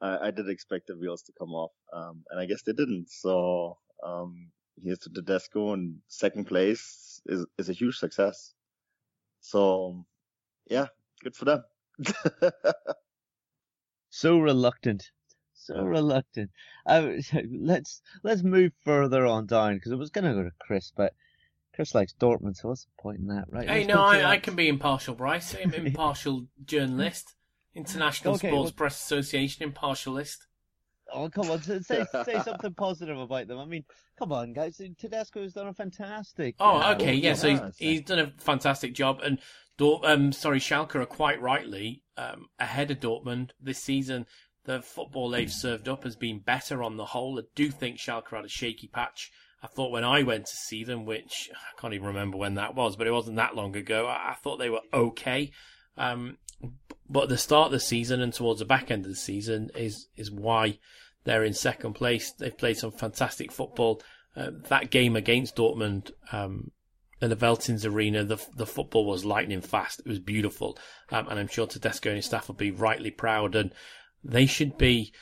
I, I, did expect the wheels to come off, um, and I guess they didn't. So um, here's to Tedesco, and second place is is a huge success. So yeah, good for them. so reluctant, so reluctant. Uh, let's let's move further on down because I was gonna go to Chris, but Chris likes Dortmund, so what's the point in that, right? Hey, no, I, I, can be impartial, Bryce. I'm impartial journalist. International okay, Sports well, Press Association impartialist. Oh, come on, say say something positive about them. I mean, come on, guys. Tedesco has done a fantastic. Oh, uh, okay, yeah. So he's, he's, done a fantastic job, and Dort, um, sorry, Schalke are quite rightly um, ahead of Dortmund this season. The football they've served up has been better on the whole. I do think Schalke had a shaky patch. I thought when I went to see them, which I can't even remember when that was, but it wasn't that long ago. I, I thought they were okay. Um, but the start of the season and towards the back end of the season is is why they're in second place. They've played some fantastic football. Uh, that game against Dortmund um, in the Veltins Arena, the the football was lightning fast. It was beautiful, um, and I'm sure Tedesco and his staff will be rightly proud. And they should be.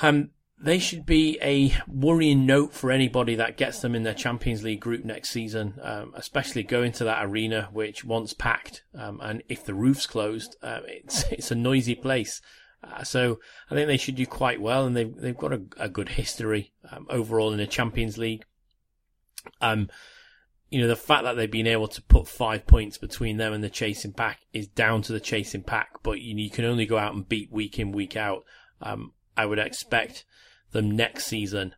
Um, they should be a worrying note for anybody that gets them in their Champions League group next season, um, especially going to that arena which once packed, um, and if the roof's closed, uh, it's it's a noisy place. Uh, so I think they should do quite well, and they've they've got a, a good history um, overall in the Champions League. Um, you know the fact that they've been able to put five points between them and the chasing pack is down to the chasing pack, but you, you can only go out and beat week in week out. Um, I would expect them next season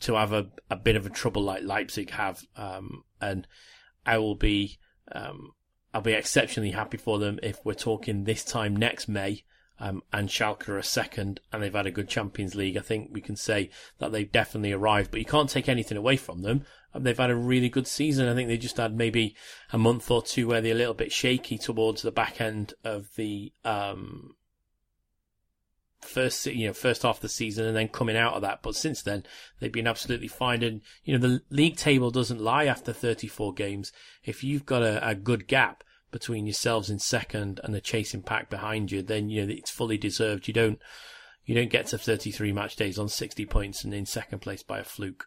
to have a, a bit of a trouble like Leipzig have. Um, and I will be, um, I'll be exceptionally happy for them if we're talking this time next May. Um, and Schalke are second, and they've had a good Champions League. I think we can say that they've definitely arrived, but you can't take anything away from them. Um, they've had a really good season. I think they just had maybe a month or two where they're a little bit shaky towards the back end of the um, first you know first half of the season and then coming out of that but since then they've been absolutely fine and you know the league table doesn't lie after 34 games if you've got a, a good gap between yourselves in second and the chasing pack behind you then you know it's fully deserved. You don't you don't get to 33 match days on 60 points and in second place by a fluke.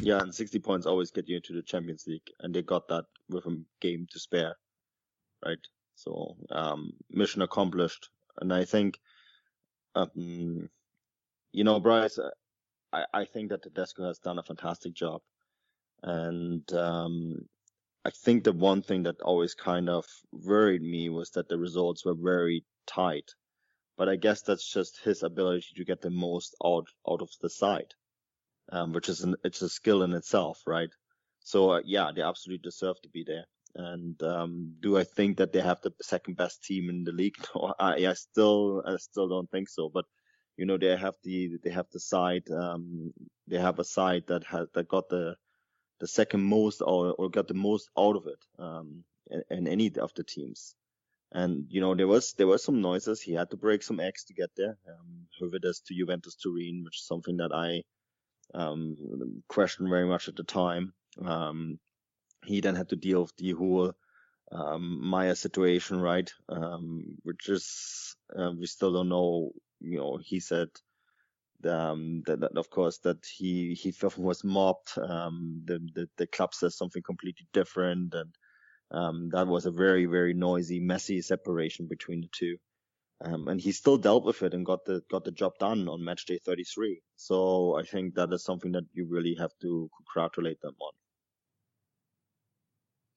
Yeah and 60 points always get you into the champions league and they got that with a game to spare right? So um mission accomplished. And i think um, you know, Bryce, I, I think that Tedesco has done a fantastic job. And um, I think the one thing that always kind of worried me was that the results were very tight. But I guess that's just his ability to get the most out out of the side, um, which is an, it's a skill in itself, right? So uh, yeah, they absolutely deserve to be there. And um, do I think that they have the second best team in the league? No, I, I still I still don't think so. But you know they have the they have the side um, they have a side that has that got the the second most or, or got the most out of it um, in, any of the teams. And you know there was there were some noises. He had to break some eggs to get there. Um, Höwedes to Juventus Turin, which is something that I um, questioned very much at the time. Um, he then had to deal with the whole um, Meyer situation, right? Um, which is uh, we still don't know. You know, he said um, that, that, of course that he he was mobbed. Um, the, the the club says something completely different, and um, that was a very very noisy, messy separation between the two. Um, and he still dealt with it and got the got the job done on match day 33. So I think that is something that you really have to congratulate them on.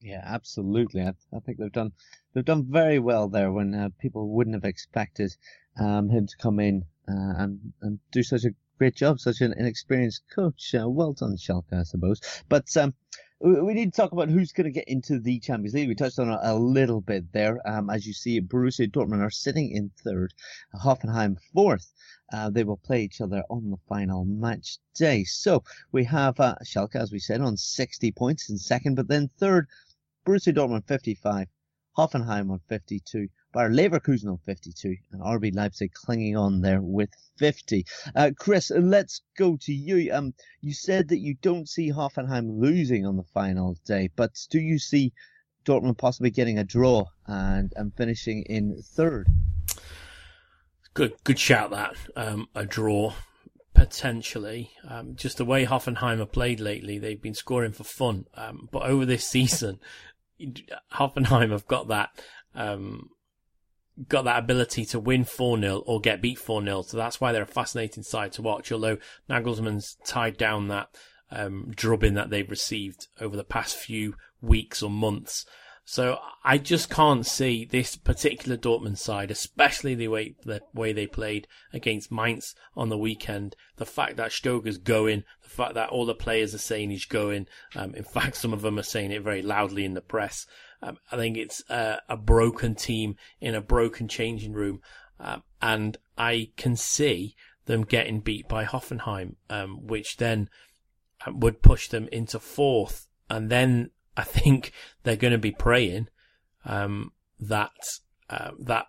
Yeah, absolutely. I, I think they've done they've done very well there when uh, people wouldn't have expected um, him to come in uh, and and do such a great job, such an inexperienced coach. Uh, well done, Schalke, I suppose. But um, we need to talk about who's going to get into the Champions League. We touched on it a little bit there. Um, as you see, Borussia Dortmund are sitting in third, Hoffenheim fourth. Uh, they will play each other on the final match day. So we have uh, Schalke, as we said, on 60 points in second, but then third, Borussia Dortmund 55, Hoffenheim on 52, Bayer Leverkusen on 52, and RB Leipzig clinging on there with 50. Uh, Chris, let's go to you. Um, you said that you don't see Hoffenheim losing on the final day, but do you see Dortmund possibly getting a draw and, and finishing in third? Good, good shout that. Um, a draw potentially. Um, just the way Hoffenheim have played lately, they've been scoring for fun. Um, but over this season, Hoffenheim have got that um, got that ability to win 4 0 or get beat 4 0. So that's why they're a fascinating side to watch. Although Nagelsmann's tied down that um, drubbing that they've received over the past few weeks or months. So I just can't see this particular Dortmund side, especially the way the way they played against Mainz on the weekend. The fact that Stöger's going, the fact that all the players are saying he's going. Um, in fact, some of them are saying it very loudly in the press. Um, I think it's uh, a broken team in a broken changing room, um, and I can see them getting beat by Hoffenheim, um, which then uh, would push them into fourth, and then I think they're going to be praying um, that uh, that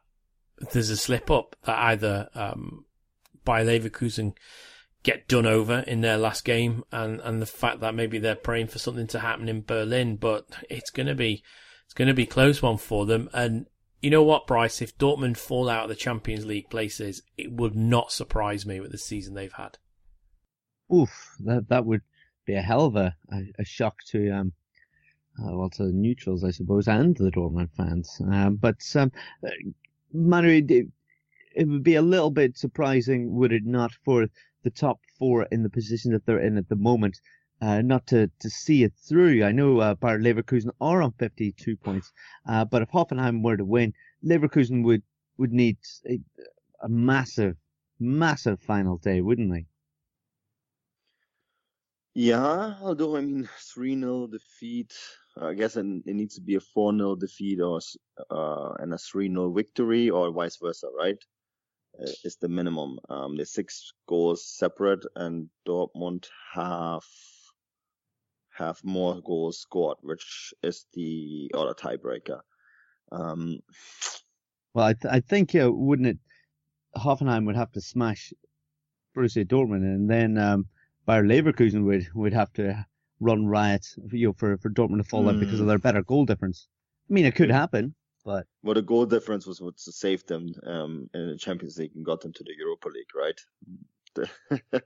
there's a slip up that either um, Bayer Leverkusen get done over in their last game, and and the fact that maybe they're praying for something to happen in Berlin, but it's going to be it's going to be close one for them. And you know what, Bryce? If Dortmund fall out of the Champions League places, it would not surprise me with the season they've had. Oof, that that would be a hell of a, a, a shock to um uh, to the neutrals, I suppose, and the Dortmund fans. Um, but um, Manu, it, it would be a little bit surprising, would it not, for the top four in the position that they're in at the moment, uh, not to, to see it through. I know uh, Bayer Leverkusen are on 52 points, uh, but if Hoffenheim were to win, Leverkusen would, would need a, a massive, massive final day, wouldn't they? Yeah, although I mean, 3 0 defeat I guess it, it needs to be a 4 0 defeat or uh, and a 3 0 victory or vice versa, right? Uh, is the minimum. Um, the six goals separate, and Dortmund have have more goals scored, which is the other tiebreaker. Um, well, I, th- I think uh, wouldn't it? Hoffenheim would have to smash Borussia Dortmund, and then um, Bayer Leverkusen would would have to run riot, you know, for for Dortmund to fall out because of Hmm. their better goal difference. I mean, it could happen, but Well, the goal difference was what saved them um, in the Champions League and got them to the Europa League, right? The-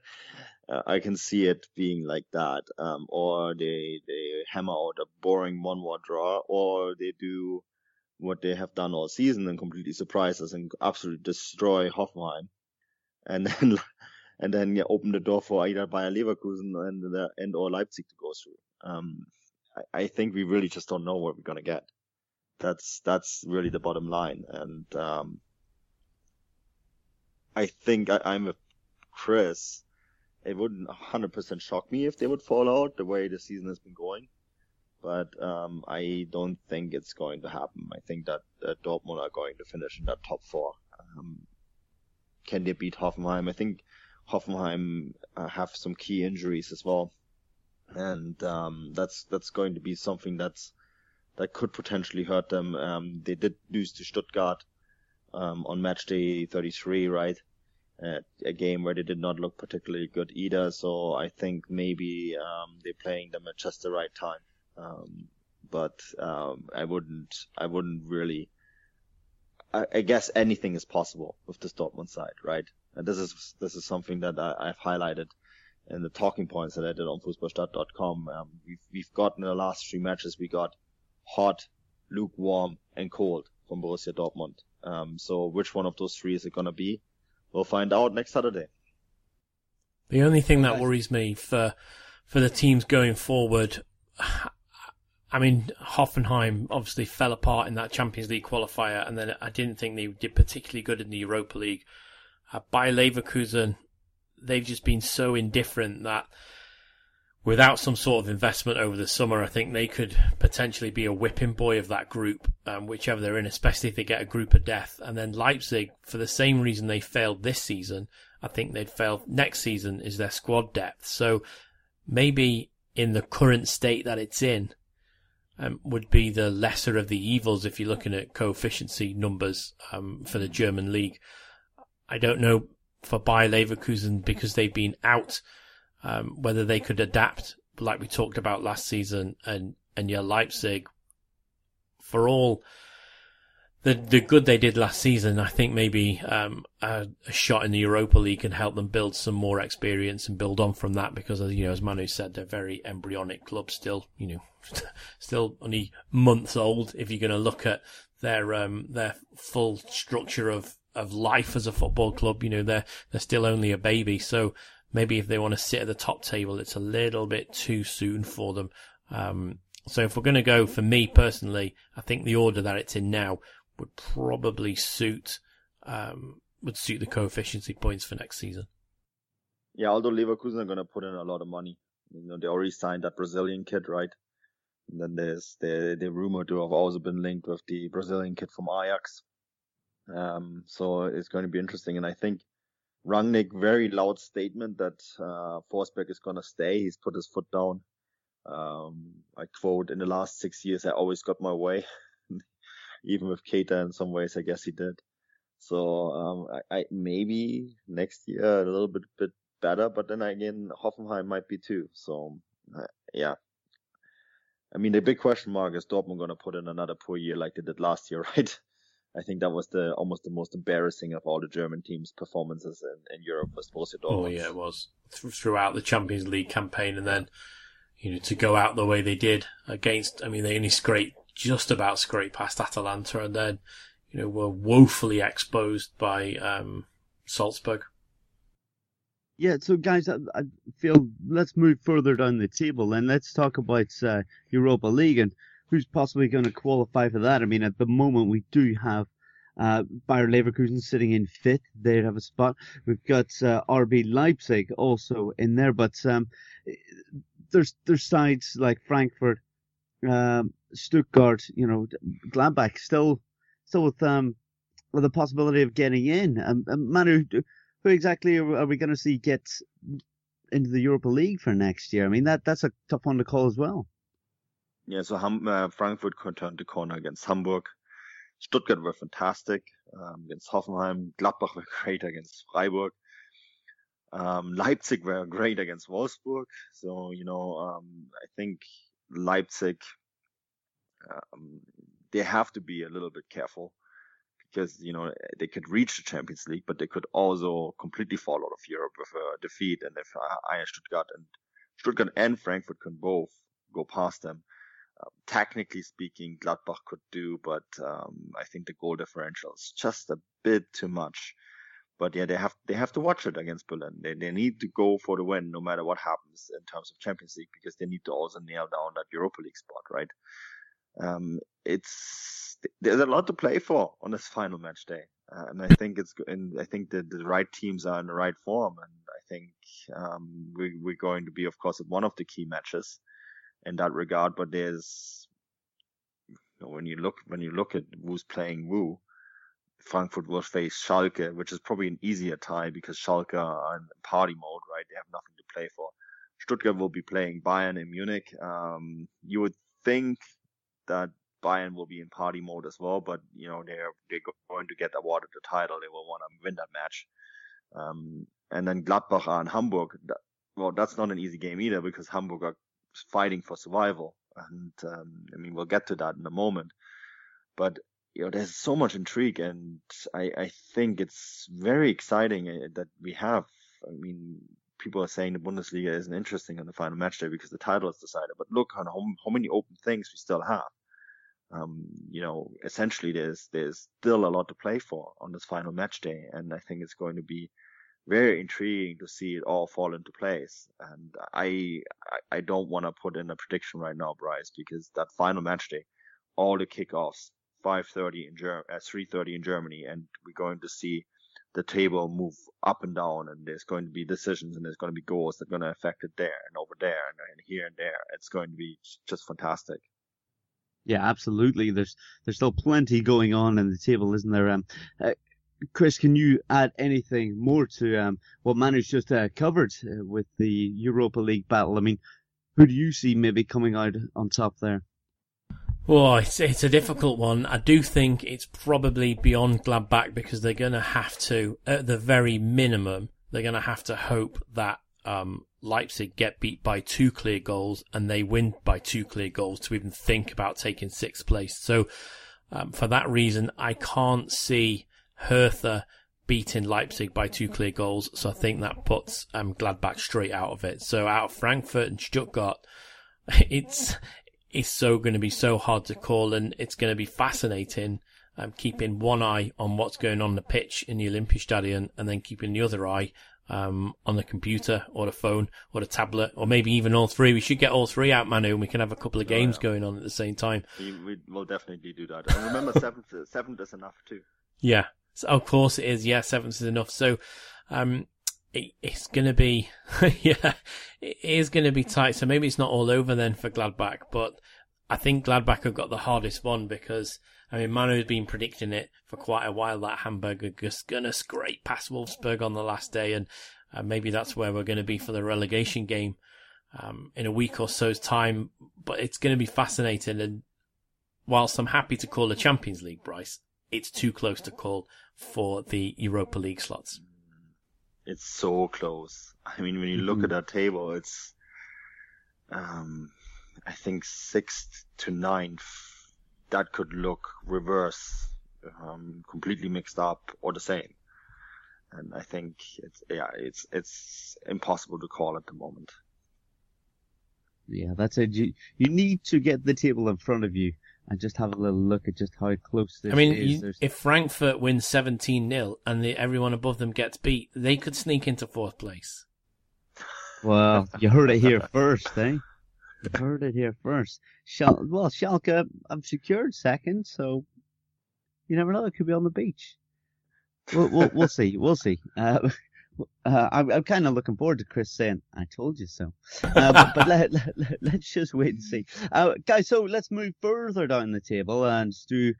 uh, I can see it being like that, um, or they they hammer out a boring one-one draw, or they do what they have done all season and completely surprise us and absolutely destroy Hoffenheim, and then and then yeah, open the door for either Bayer Leverkusen and or Leipzig to go through. Um, I, I think we really just don't know what we're gonna get. That's that's really the bottom line, and um, I think I, I'm with Chris. It wouldn't 100% shock me if they would fall out the way the season has been going, but um, I don't think it's going to happen. I think that, that Dortmund are going to finish in that top four. Um, can they beat Hoffenheim? I think Hoffenheim uh, have some key injuries as well, and um, that's that's going to be something that's that could potentially hurt them. Um, they did lose to Stuttgart um, on match day 33, right? Uh, a game where they did not look particularly good either. So I think maybe um, they're playing them at just the right time. Um, but um, I wouldn't, I wouldn't really. I, guess anything is possible with this Dortmund side, right? And this is this is something that I, I've highlighted in the talking points that I did on Futbolgrad.com. Um, we've we've got in the last three matches we got hot, lukewarm, and cold from Borussia Dortmund. Um, so which one of those three is it gonna be? We'll find out next Saturday. The only thing that worries me for for the teams going forward, I mean, Hoffenheim obviously fell apart in that Champions League qualifier, and then I didn't think they did particularly good in the Europa League. Bayer Leverkusen, they've just been so indifferent that without some sort of investment over the summer, I think they could potentially be a whipping boy of that group, um, whichever they're in, especially if they get a group of death. And then Leipzig, for the same reason they failed this season, I think they'd fail next season is their squad depth. So maybe in the current state that it's in, um, would be the lesser of the evils if you're looking at coefficiency numbers um, for the German league. I don't know for Bayer Leverkusen because they've been out um, whether they could adapt, like we talked about last season, and and yeah, Leipzig, for all the the good they did last season, I think maybe um, a, a shot in the Europa League can help them build some more experience and build on from that. Because as you know, as Manu said, they're very embryonic club still. You know, still only months old. If you're going to look at their um, their full structure of of life as a football club, you know, they're they're still only a baby. So maybe if they want to sit at the top table, it's a little bit too soon for them. Um, so if we're going to go for me personally, I think the order that it's in now would probably suit um, would suit the coefficiency points for next season. Yeah, although Leverkusen are gonna put in a lot of money. You know, they already signed that Brazilian kid, right? And then there's the the rumor to have also been linked with the Brazilian kid from Ajax. Um, so it's going to be interesting, and I think Rangnick very loud statement that uh, Forsberg is gonna stay. He's put his foot down. Um, I quote, "In the last six years, I always got my way." Even with Keita, in some ways, I guess he did. So um, I, I maybe next year a little bit bit better, but then again, Hoffenheim might be too. So uh, yeah. I mean, the big question mark is Dortmund gonna put in another poor year like they did last year, right? I think that was the almost the most embarrassing of all the German teams' performances in, in Europe was Borussia Dortmund. Oh yeah, it was Th- throughout the Champions League campaign, and then you know to go out the way they did against. I mean, they only scraped just about scraped past Atalanta, and then you know were woefully exposed by um, Salzburg. Yeah, so guys, I, I feel let's move further down the table and let's talk about uh, Europa League and who's possibly going to qualify for that. I mean, at the moment we do have uh, Bayer Leverkusen sitting in fifth; they'd have a spot. We've got uh, RB Leipzig also in there, but um, there's there's sides like Frankfurt, um, Stuttgart, you know, Gladbach still still with um with the possibility of getting in. Um, um, Manu, who exactly are we going to see get into the Europa League for next year? I mean, that that's a tough one to call as well. Yeah, so Ham, uh, Frankfurt could turn the corner against Hamburg. Stuttgart were fantastic. um, against Hoffenheim. Gladbach were great against Freiburg. Um, Leipzig were great against Wolfsburg. So, you know, um, I think Leipzig, um, they have to be a little bit careful because, you know, they could reach the Champions League, but they could also completely fall out of Europe with a defeat. And if uh, Stuttgart and Stuttgart and Frankfurt can both go past them, technically speaking, Gladbach could do, but um, I think the goal differential is just a bit too much. But yeah, they have they have to watch it against Berlin. They they need to go for the win no matter what happens in terms of Champions League because they need to also nail down that Europa League spot, right? Um, it's there's a lot to play for on this final match day, uh, and I think it's and I think that the right teams are in the right form, and I think um, we, we're going to be, of course, at one of the key matches in that regard. But there's you know, when you look when you look at who's playing who, Frankfurt will face Schalke, which is probably an easier tie because Schalke are in party mode, right? They have nothing to play for. Stuttgart will be playing Bayern in Munich. Um, you would think that Bayern will be in party mode as well, but you know they're they're going to get awarded the title. They will want to win that match. Um, and then Gladbach and Hamburg. That, well, that's not an easy game either because Hamburg are fighting for survival. And um, I mean, we'll get to that in a moment. But you know, there's so much intrigue, and I, I think it's very exciting uh, that we have. I mean, people are saying the Bundesliga isn't interesting on the final match day because the title is decided. But look on how, how many open things we still have. Um, you know, essentially there's there's still a lot to play for on this final match day, and I think it's going to be very intriguing to see it all fall into place. And I I don't want to put in a prediction right now, Bryce, because that final match day, all the kickoffs, 5:30 in Germany, uh, 3:30 in Germany, and we're going to see the table move up and down, and there's going to be decisions, and there's going to be goals that are going to affect it there and over there and, and here and there. It's going to be just fantastic. Yeah, absolutely. There's there's still plenty going on in the table, isn't there? Um, uh, Chris, can you add anything more to um, what Manu's just uh, covered uh, with the Europa League battle? I mean, who do you see maybe coming out on top there? Well, it's, it's a difficult one. I do think it's probably beyond Gladbach because they're going to have to, at the very minimum, they're going to have to hope that um, Leipzig get beat by two clear goals and they win by two clear goals to even think about taking sixth place. So, um, for that reason, I can't see Hertha beating Leipzig by two clear goals. So I think that puts um, Gladbach straight out of it. So out of Frankfurt and Stuttgart, it's it's so going to be so hard to call, and it's going to be fascinating. Um, keeping one eye on what's going on the pitch in the Olympiastadion, and then keeping the other eye um, on the computer or the phone or the tablet, or maybe even all three. We should get all three out, Manu, and we can have a couple of games yeah. going on at the same time. We, we will definitely do that. And remember, seventh, seventh is enough too. Yeah, so of course it is. Yeah, seventh is enough. So, um, it, it's going to be, yeah, it is going to be tight. So maybe it's not all over then for Gladbach, but I think Gladbach have got the hardest one because, I mean, Manu has been predicting it for quite a while that Hamburg are just going to scrape past Wolfsburg on the last day. And uh, maybe that's where we're going to be for the relegation game um, in a week or so's time. But it's going to be fascinating. And whilst I'm happy to call the Champions League, Bryce, it's too close to call for the Europa League slots. It's so close. I mean, when you look mm-hmm. at that table, it's, um, I think sixth to ninth. That could look reverse, um, completely mixed up or the same. And I think it's, yeah, it's, it's impossible to call at the moment. Yeah, that's it. You, you need to get the table in front of you and just have a little look at just how close this is. I mean, is. You, if Frankfurt wins 17 0 and the, everyone above them gets beat, they could sneak into fourth place. Well, you heard it here first, eh? You heard it here first. Schal- well, Schalke, I've secured second, so you never know. It could be on the beach. We'll, we'll, we'll see. We'll see. Uh, uh, I'm, I'm kind of looking forward to Chris saying, I told you so. Uh, but, but let, let, let, us just wait and see. Uh, guys, so let's move further down the table and do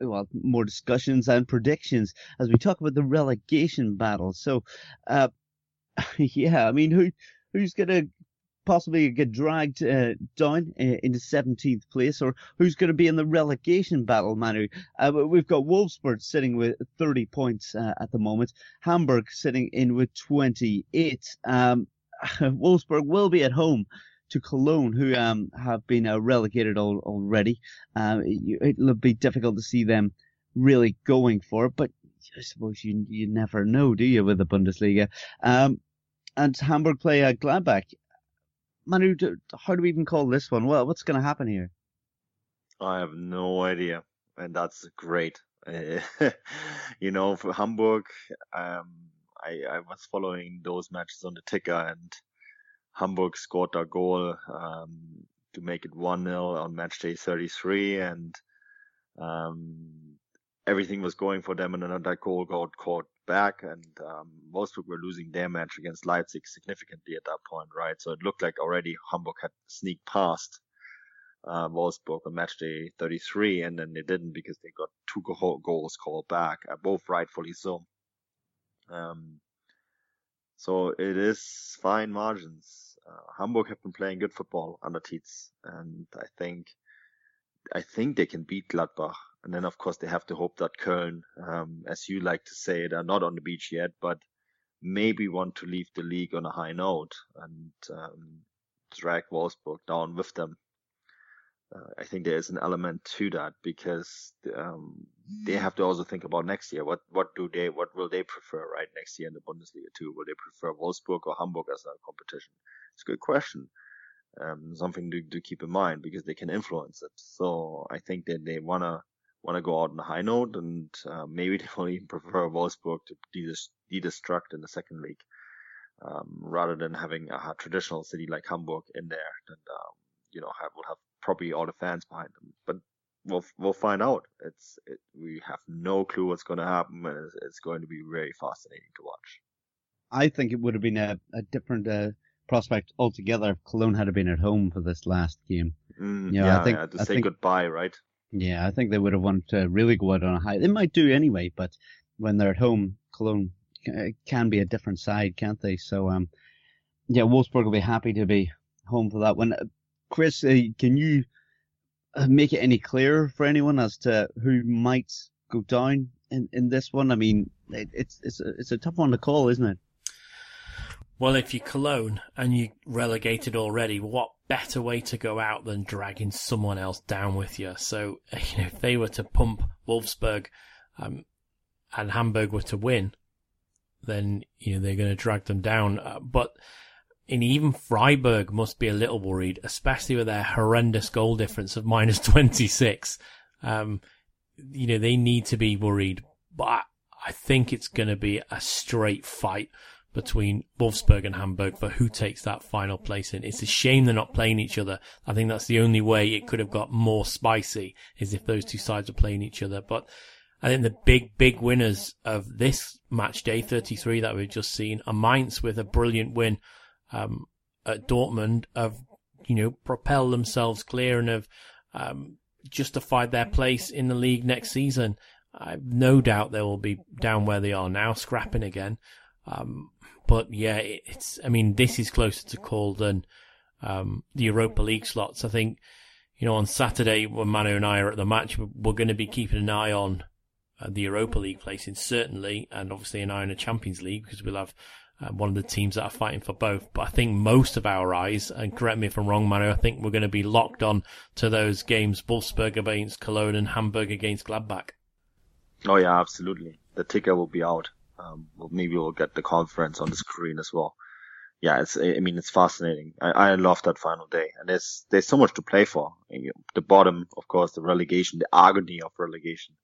well, more discussions and predictions as we talk about the relegation battle. So, uh, yeah, I mean, who, who's going to possibly get dragged uh, down uh, into 17th place, or who's going to be in the relegation battle, Manu? Uh, we've got Wolfsburg sitting with 30 points uh, at the moment, Hamburg sitting in with 28. Um, Wolfsburg will be at home to Cologne, who um, have been uh, relegated al- already. Um, it, will be difficult to see them really going for it, but I suppose you you never know, do you, with the Bundesliga? Um, and Hamburg play uh, Gladbach. Manu, how do we even call this one? Well, what's going to happen here? I have no idea, and that's great. you know, for Hamburg, um, I, I was following those matches on the ticker, and Hamburg scored a goal um, to make it 1 0 on match day 33, and um, everything was going for them, and that goal got caught back, and um, Wolfsburg were losing their match against Leipzig significantly at that point, right? So it looked like already Hamburg had sneaked past uh, Wolfsburg on match day 33, and then they didn't because they got two goals called back, uh, both rightfully so. Um, so it is fine margins. Uh, Hamburg have been playing good football under Titz, and I think I think they can beat Gladbach. And then of course they have to hope that Köln, um, as you like to say, they're not on the beach yet, but maybe want to leave the league on a high note and um, drag Wolfsburg down with them uh, I think there is an element to that because um, they have to also think about next year. What what do they what will they prefer right next year in the Bundesliga too? Will they prefer Wolfsburg or Hamburg as a competition? It's a good question. Um, something to, to keep in mind because they can influence it. So I think that they wanna wanna go out on a high note and uh, maybe they will even prefer Wolfsburg to de-destruct in the second league. Um, rather than having a traditional city like Hamburg in there, and um, you know have will have probably all the fans behind them. But we'll we'll find out. It's it, we have no clue what's going to happen, and it's, it's, going to be very fascinating to watch. I think it would have been a, a different uh, prospect altogether if Cologne had been at home for this last game. Mm, you know, yeah, I think, yeah, to I say think, goodbye, right? Yeah, I think they would have wanted to really go out on a high. They might do anyway, but when they're at home, Cologne can be a different side, can't they? So, um, yeah, Wolfsburg will be happy to be home for that one. Chris, uh, can you uh, make it any clearer for anyone as to who might go down in, in this one? I mean, it, it's it's a, it's a tough one to call, isn't it? Well, if you're Cologne and you're relegated already, what better way to go out than dragging someone else down with you? So, you know, if they were to pump Wolfsburg um, and Hamburg were to win, then you know they're going to drag them down. Uh, but and even Freiburg must be a little worried, especially with their horrendous goal difference of minus 26. Um, you know, they need to be worried, but I, I think it's going to be a straight fight between Wolfsburg and Hamburg for who takes that final place in. It's a shame they're not playing each other. I think that's the only way it could have got more spicy is if those two sides are playing each other. But I think the big, big winners of this match day 33 that we've just seen are Mainz with a brilliant win um, at Dortmund have, you know, propelled themselves clear and have um, justified their place in the league next season. I've no doubt they will be down where they are now, scrapping again. Um, but yeah, it, it's, I mean, this is closer to call than, um, the Europa League slots. I think, you know, on Saturday when Manu and I are at the match, we're going to be keeping an eye on uh, the Europa League placing, certainly, and obviously an eye on the Champions League because we'll have uh, one of the teams that are fighting for both. But I think most of our eyes, and correct me if I'm wrong, Manu, I think we're going to be locked on to those games, Wolfsburg against Cologne and Hamburg against Gladbach. Oh yeah, absolutely. The ticker will be out. Um, well, maybe we'll get the conference on the screen as well. Yeah, it's, I mean, it's fascinating. I, I love that final day and there's, there's so much to play for. The bottom, of course, the relegation, the agony of relegation.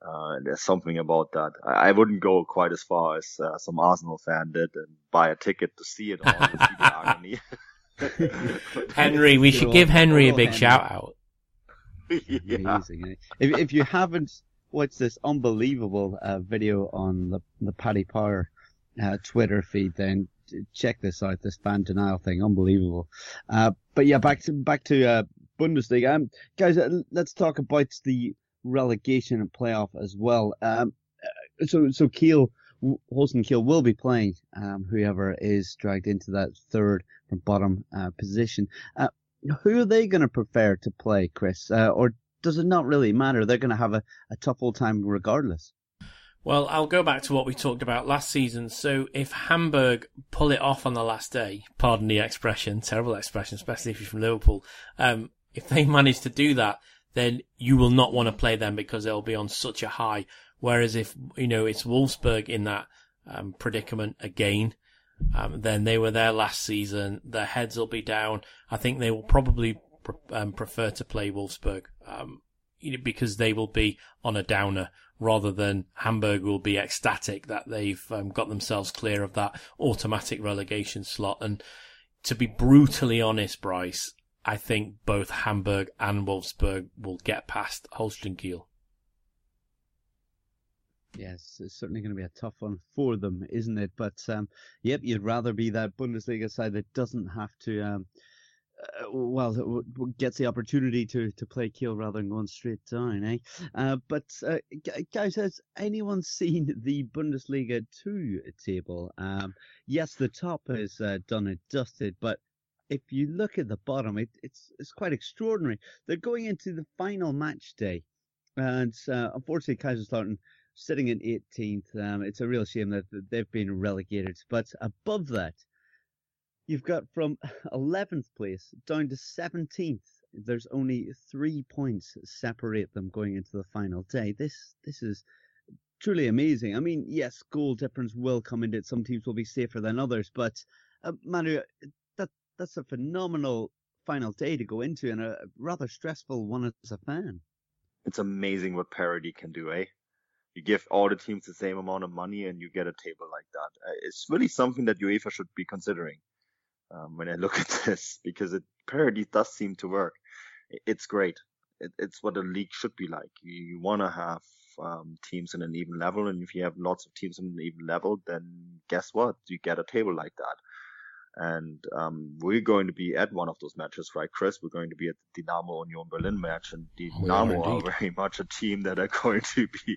Uh, there's something about that. I, I, wouldn't go quite as far as uh, some Arsenal fan did and buy a ticket to see it all, to see the agony. Henry, we should give Henry a big Henry. shout out. yeah. Amazing. Eh? If, if you haven't watched this unbelievable uh, video on the the Paddy Power uh, Twitter feed, then check this out. This fan denial thing, unbelievable. Uh, but yeah, back to back to uh, Bundesliga, um, guys. Uh, let's talk about the relegation and playoff as well. Um, so, so Kiel, Holstein Kiel will be playing um, whoever is dragged into that third from bottom uh, position. Uh, who are they going to prefer to play, Chris? Uh, or does it not really matter? They're going to have a, a tough old time regardless. Well, I'll go back to what we talked about last season. So if Hamburg pull it off on the last day, pardon the expression, terrible expression, especially if you're from Liverpool, um, if they manage to do that, then you will not want to play them because they'll be on such a high. Whereas if, you know, it's Wolfsburg in that um, predicament again, um, then they were there last season. Their heads will be down. I think they will probably um, prefer to play Wolfsburg um, because they will be on a downer rather than Hamburg will be ecstatic that they've um, got themselves clear of that automatic relegation slot. And to be brutally honest, Bryce, I think both Hamburg and Wolfsburg will get past Holstein Kiel. Yes, it's certainly going to be a tough one for them, isn't it? But um, yep, you'd rather be that Bundesliga side that doesn't have to, um, uh, well, gets the opportunity to to play Kiel rather than going straight down, eh? Uh, but uh, guys, has anyone seen the Bundesliga two table? Um, yes, the top is uh, done and dusted, but if you look at the bottom, it, it's it's quite extraordinary. They're going into the final match day, and uh, unfortunately, Kaiserslautern sitting in 18th. Um, it's a real shame that they've been relegated. But above that, you've got from 11th place down to 17th. There's only three points separate them going into the final day. This this is truly amazing. I mean, yes, goal difference will come into it. Some teams will be safer than others, but uh, Manu, that's a phenomenal final day to go into and a rather stressful one as a fan. It's amazing what parity can do, eh? You give all the teams the same amount of money and you get a table like that. Uh, it's really something that UEFA should be considering um, when I look at this because it parity does seem to work. It's great. It, it's what a league should be like. You, you want to have um, teams in an even level, and if you have lots of teams in an even level, then guess what? You get a table like that. And um, we're going to be at one of those matches, right, Chris? We're going to be at the Dynamo Union Berlin match, and Dynamo are, are very much a team that are going to be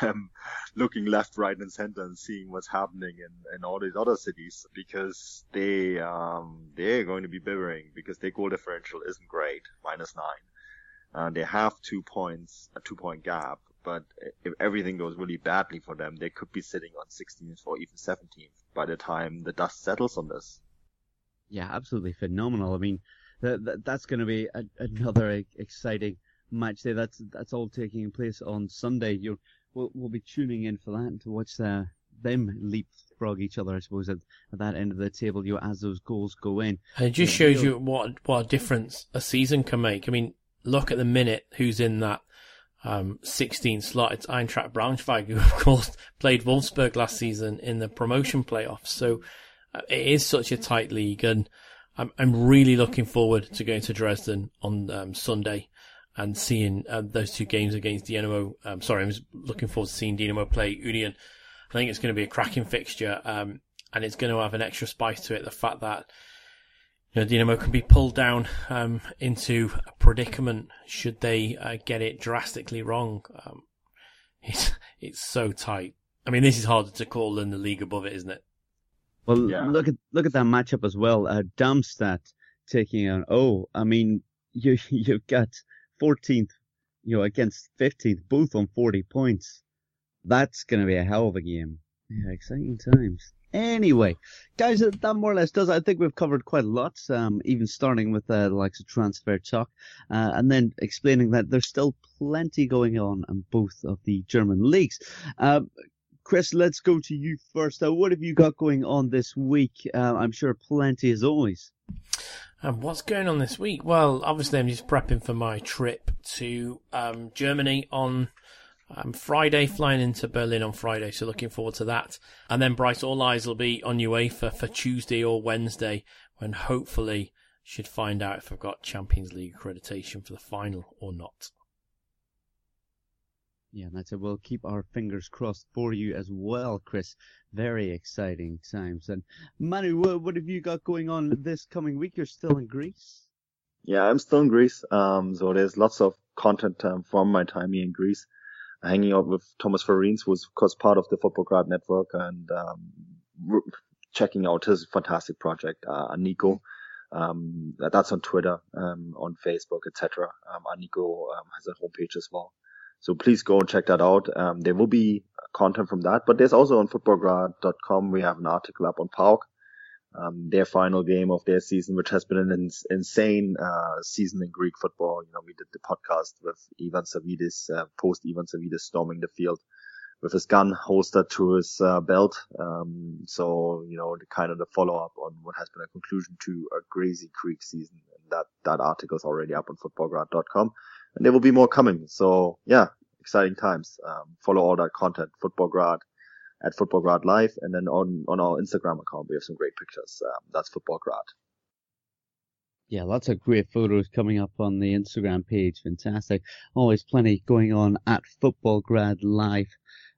um, looking left, right, and center and seeing what's happening in, in all these other cities because they um, they're going to be bibbering because their goal differential isn't great, minus nine. And they have two points, a two point gap, but if everything goes really badly for them, they could be sitting on 16th or even 17th by the time the dust settles on this. Yeah, absolutely phenomenal. I mean, that, that that's going to be a, another exciting match day. That's that's all taking place on Sunday. You we'll we'll be tuning in for that to watch uh, them leapfrog each other. I suppose at, at that end of the table, you as those goals go in. And it just shows you what what a difference a season can make. I mean, look at the minute who's in that um, 16 slot. It's Eintracht Braunschweig, who of course played Wolfsburg last season in the promotion playoffs. So it is such a tight league, and I'm I'm really looking forward to going to Dresden on um, Sunday and seeing uh, those two games against Dynamo. Um, sorry, I'm looking forward to seeing Dynamo play Union. I think it's going to be a cracking fixture, um, and it's going to have an extra spice to it. The fact that you know, Dynamo can be pulled down um, into a predicament should they uh, get it drastically wrong. Um, it's it's so tight. I mean, this is harder to call than the league above it, isn't it? Well, yeah. look at look at that matchup as well. Uh, Darmstadt taking on. Oh, I mean, you you've got 14th, you know, against 15th, both on 40 points. That's going to be a hell of a game. Yeah, exciting times. Anyway, guys, that more or less does. I think we've covered quite a lot. Um, even starting with uh, the likes of transfer talk, uh, and then explaining that there's still plenty going on in both of the German leagues. Uh, Chris, let's go to you first. Uh, what have you got going on this week? Uh, I'm sure plenty as always. Um, what's going on this week? Well, obviously, I'm just prepping for my trip to um, Germany on um, Friday, flying into Berlin on Friday, so looking forward to that. And then Bryce, all eyes will be on UEFA for Tuesday or Wednesday, when hopefully should find out if I've got Champions League accreditation for the final or not. Yeah, that's it. We'll keep our fingers crossed for you as well, Chris. Very exciting times. And Manu, what, what have you got going on this coming week? You're still in Greece? Yeah, I'm still in Greece. Um, so there's lots of content um, from my time here in Greece. hanging out with Thomas Farines, who's of course part of the Futbolgrad network, and um, checking out his fantastic project, uh, Nico. Um, that's on Twitter, um, on Facebook, etc. Um, Nico um, has a homepage as well. So please go and check that out. Um, there will be content from that, but there's also on Futbolgrad.com. We have an article up on PAOK um, their final game of their season, which has been an ins- insane uh, season in Greek football. You know, we did the podcast with Ivan Savvidis, uh, post Ivan Savvidis storming the field with his gun holstered to his uh, belt. Um, so, you know, the kind of the follow up on what has been a conclusion to a crazy Greek season. That, that article is already up on Futbolgrad.com and there will be more coming. So yeah, exciting times. Um, follow all that content, Futbolgrad at Futbolgrad Live, and then on on our Instagram account we have some great pictures. Um, that's Futbolgrad. Yeah, lots of great photos coming up on the Instagram page. Fantastic. Always plenty going on at Futbolgrad Live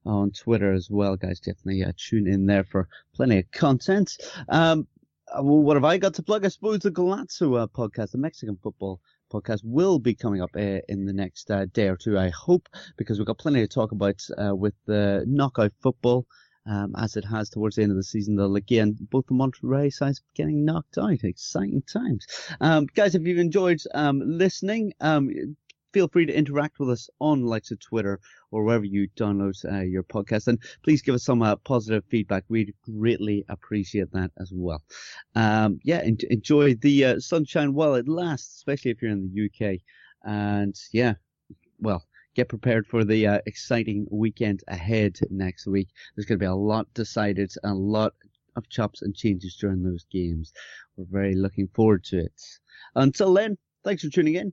on Twitter as well, guys. Definitely uh, tune in there for plenty of content. Um, uh, well, what have I got to plug? I suppose the Golazo uh, podcast, the Mexican football podcast will be coming up uh, in the next uh, day or two, I hope, because we've got plenty to talk about uh, with the knockout football. Um, as it has towards the end of the season, though, again, both the Monterrey sides getting knocked out. Exciting times. Um, guys, if you've enjoyed um, listening, um, feel free to interact with us on likes of Twitter or wherever you download uh, your podcast. And please give us some uh, positive feedback. We'd greatly appreciate that as well. Um, yeah, en- enjoy the uh, sunshine while it lasts, especially if you're in the UK. And yeah, well, get prepared for the uh, exciting weekend ahead next week. There's going to be a lot decided, a lot of chops and changes during those games. We're very looking forward to it. Until then, thanks for tuning in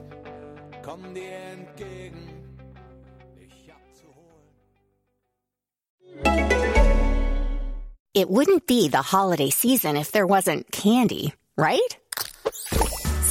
Komm dir entgegen, dich abzuholen. It wouldn't be the holiday season if there wasn't candy, right?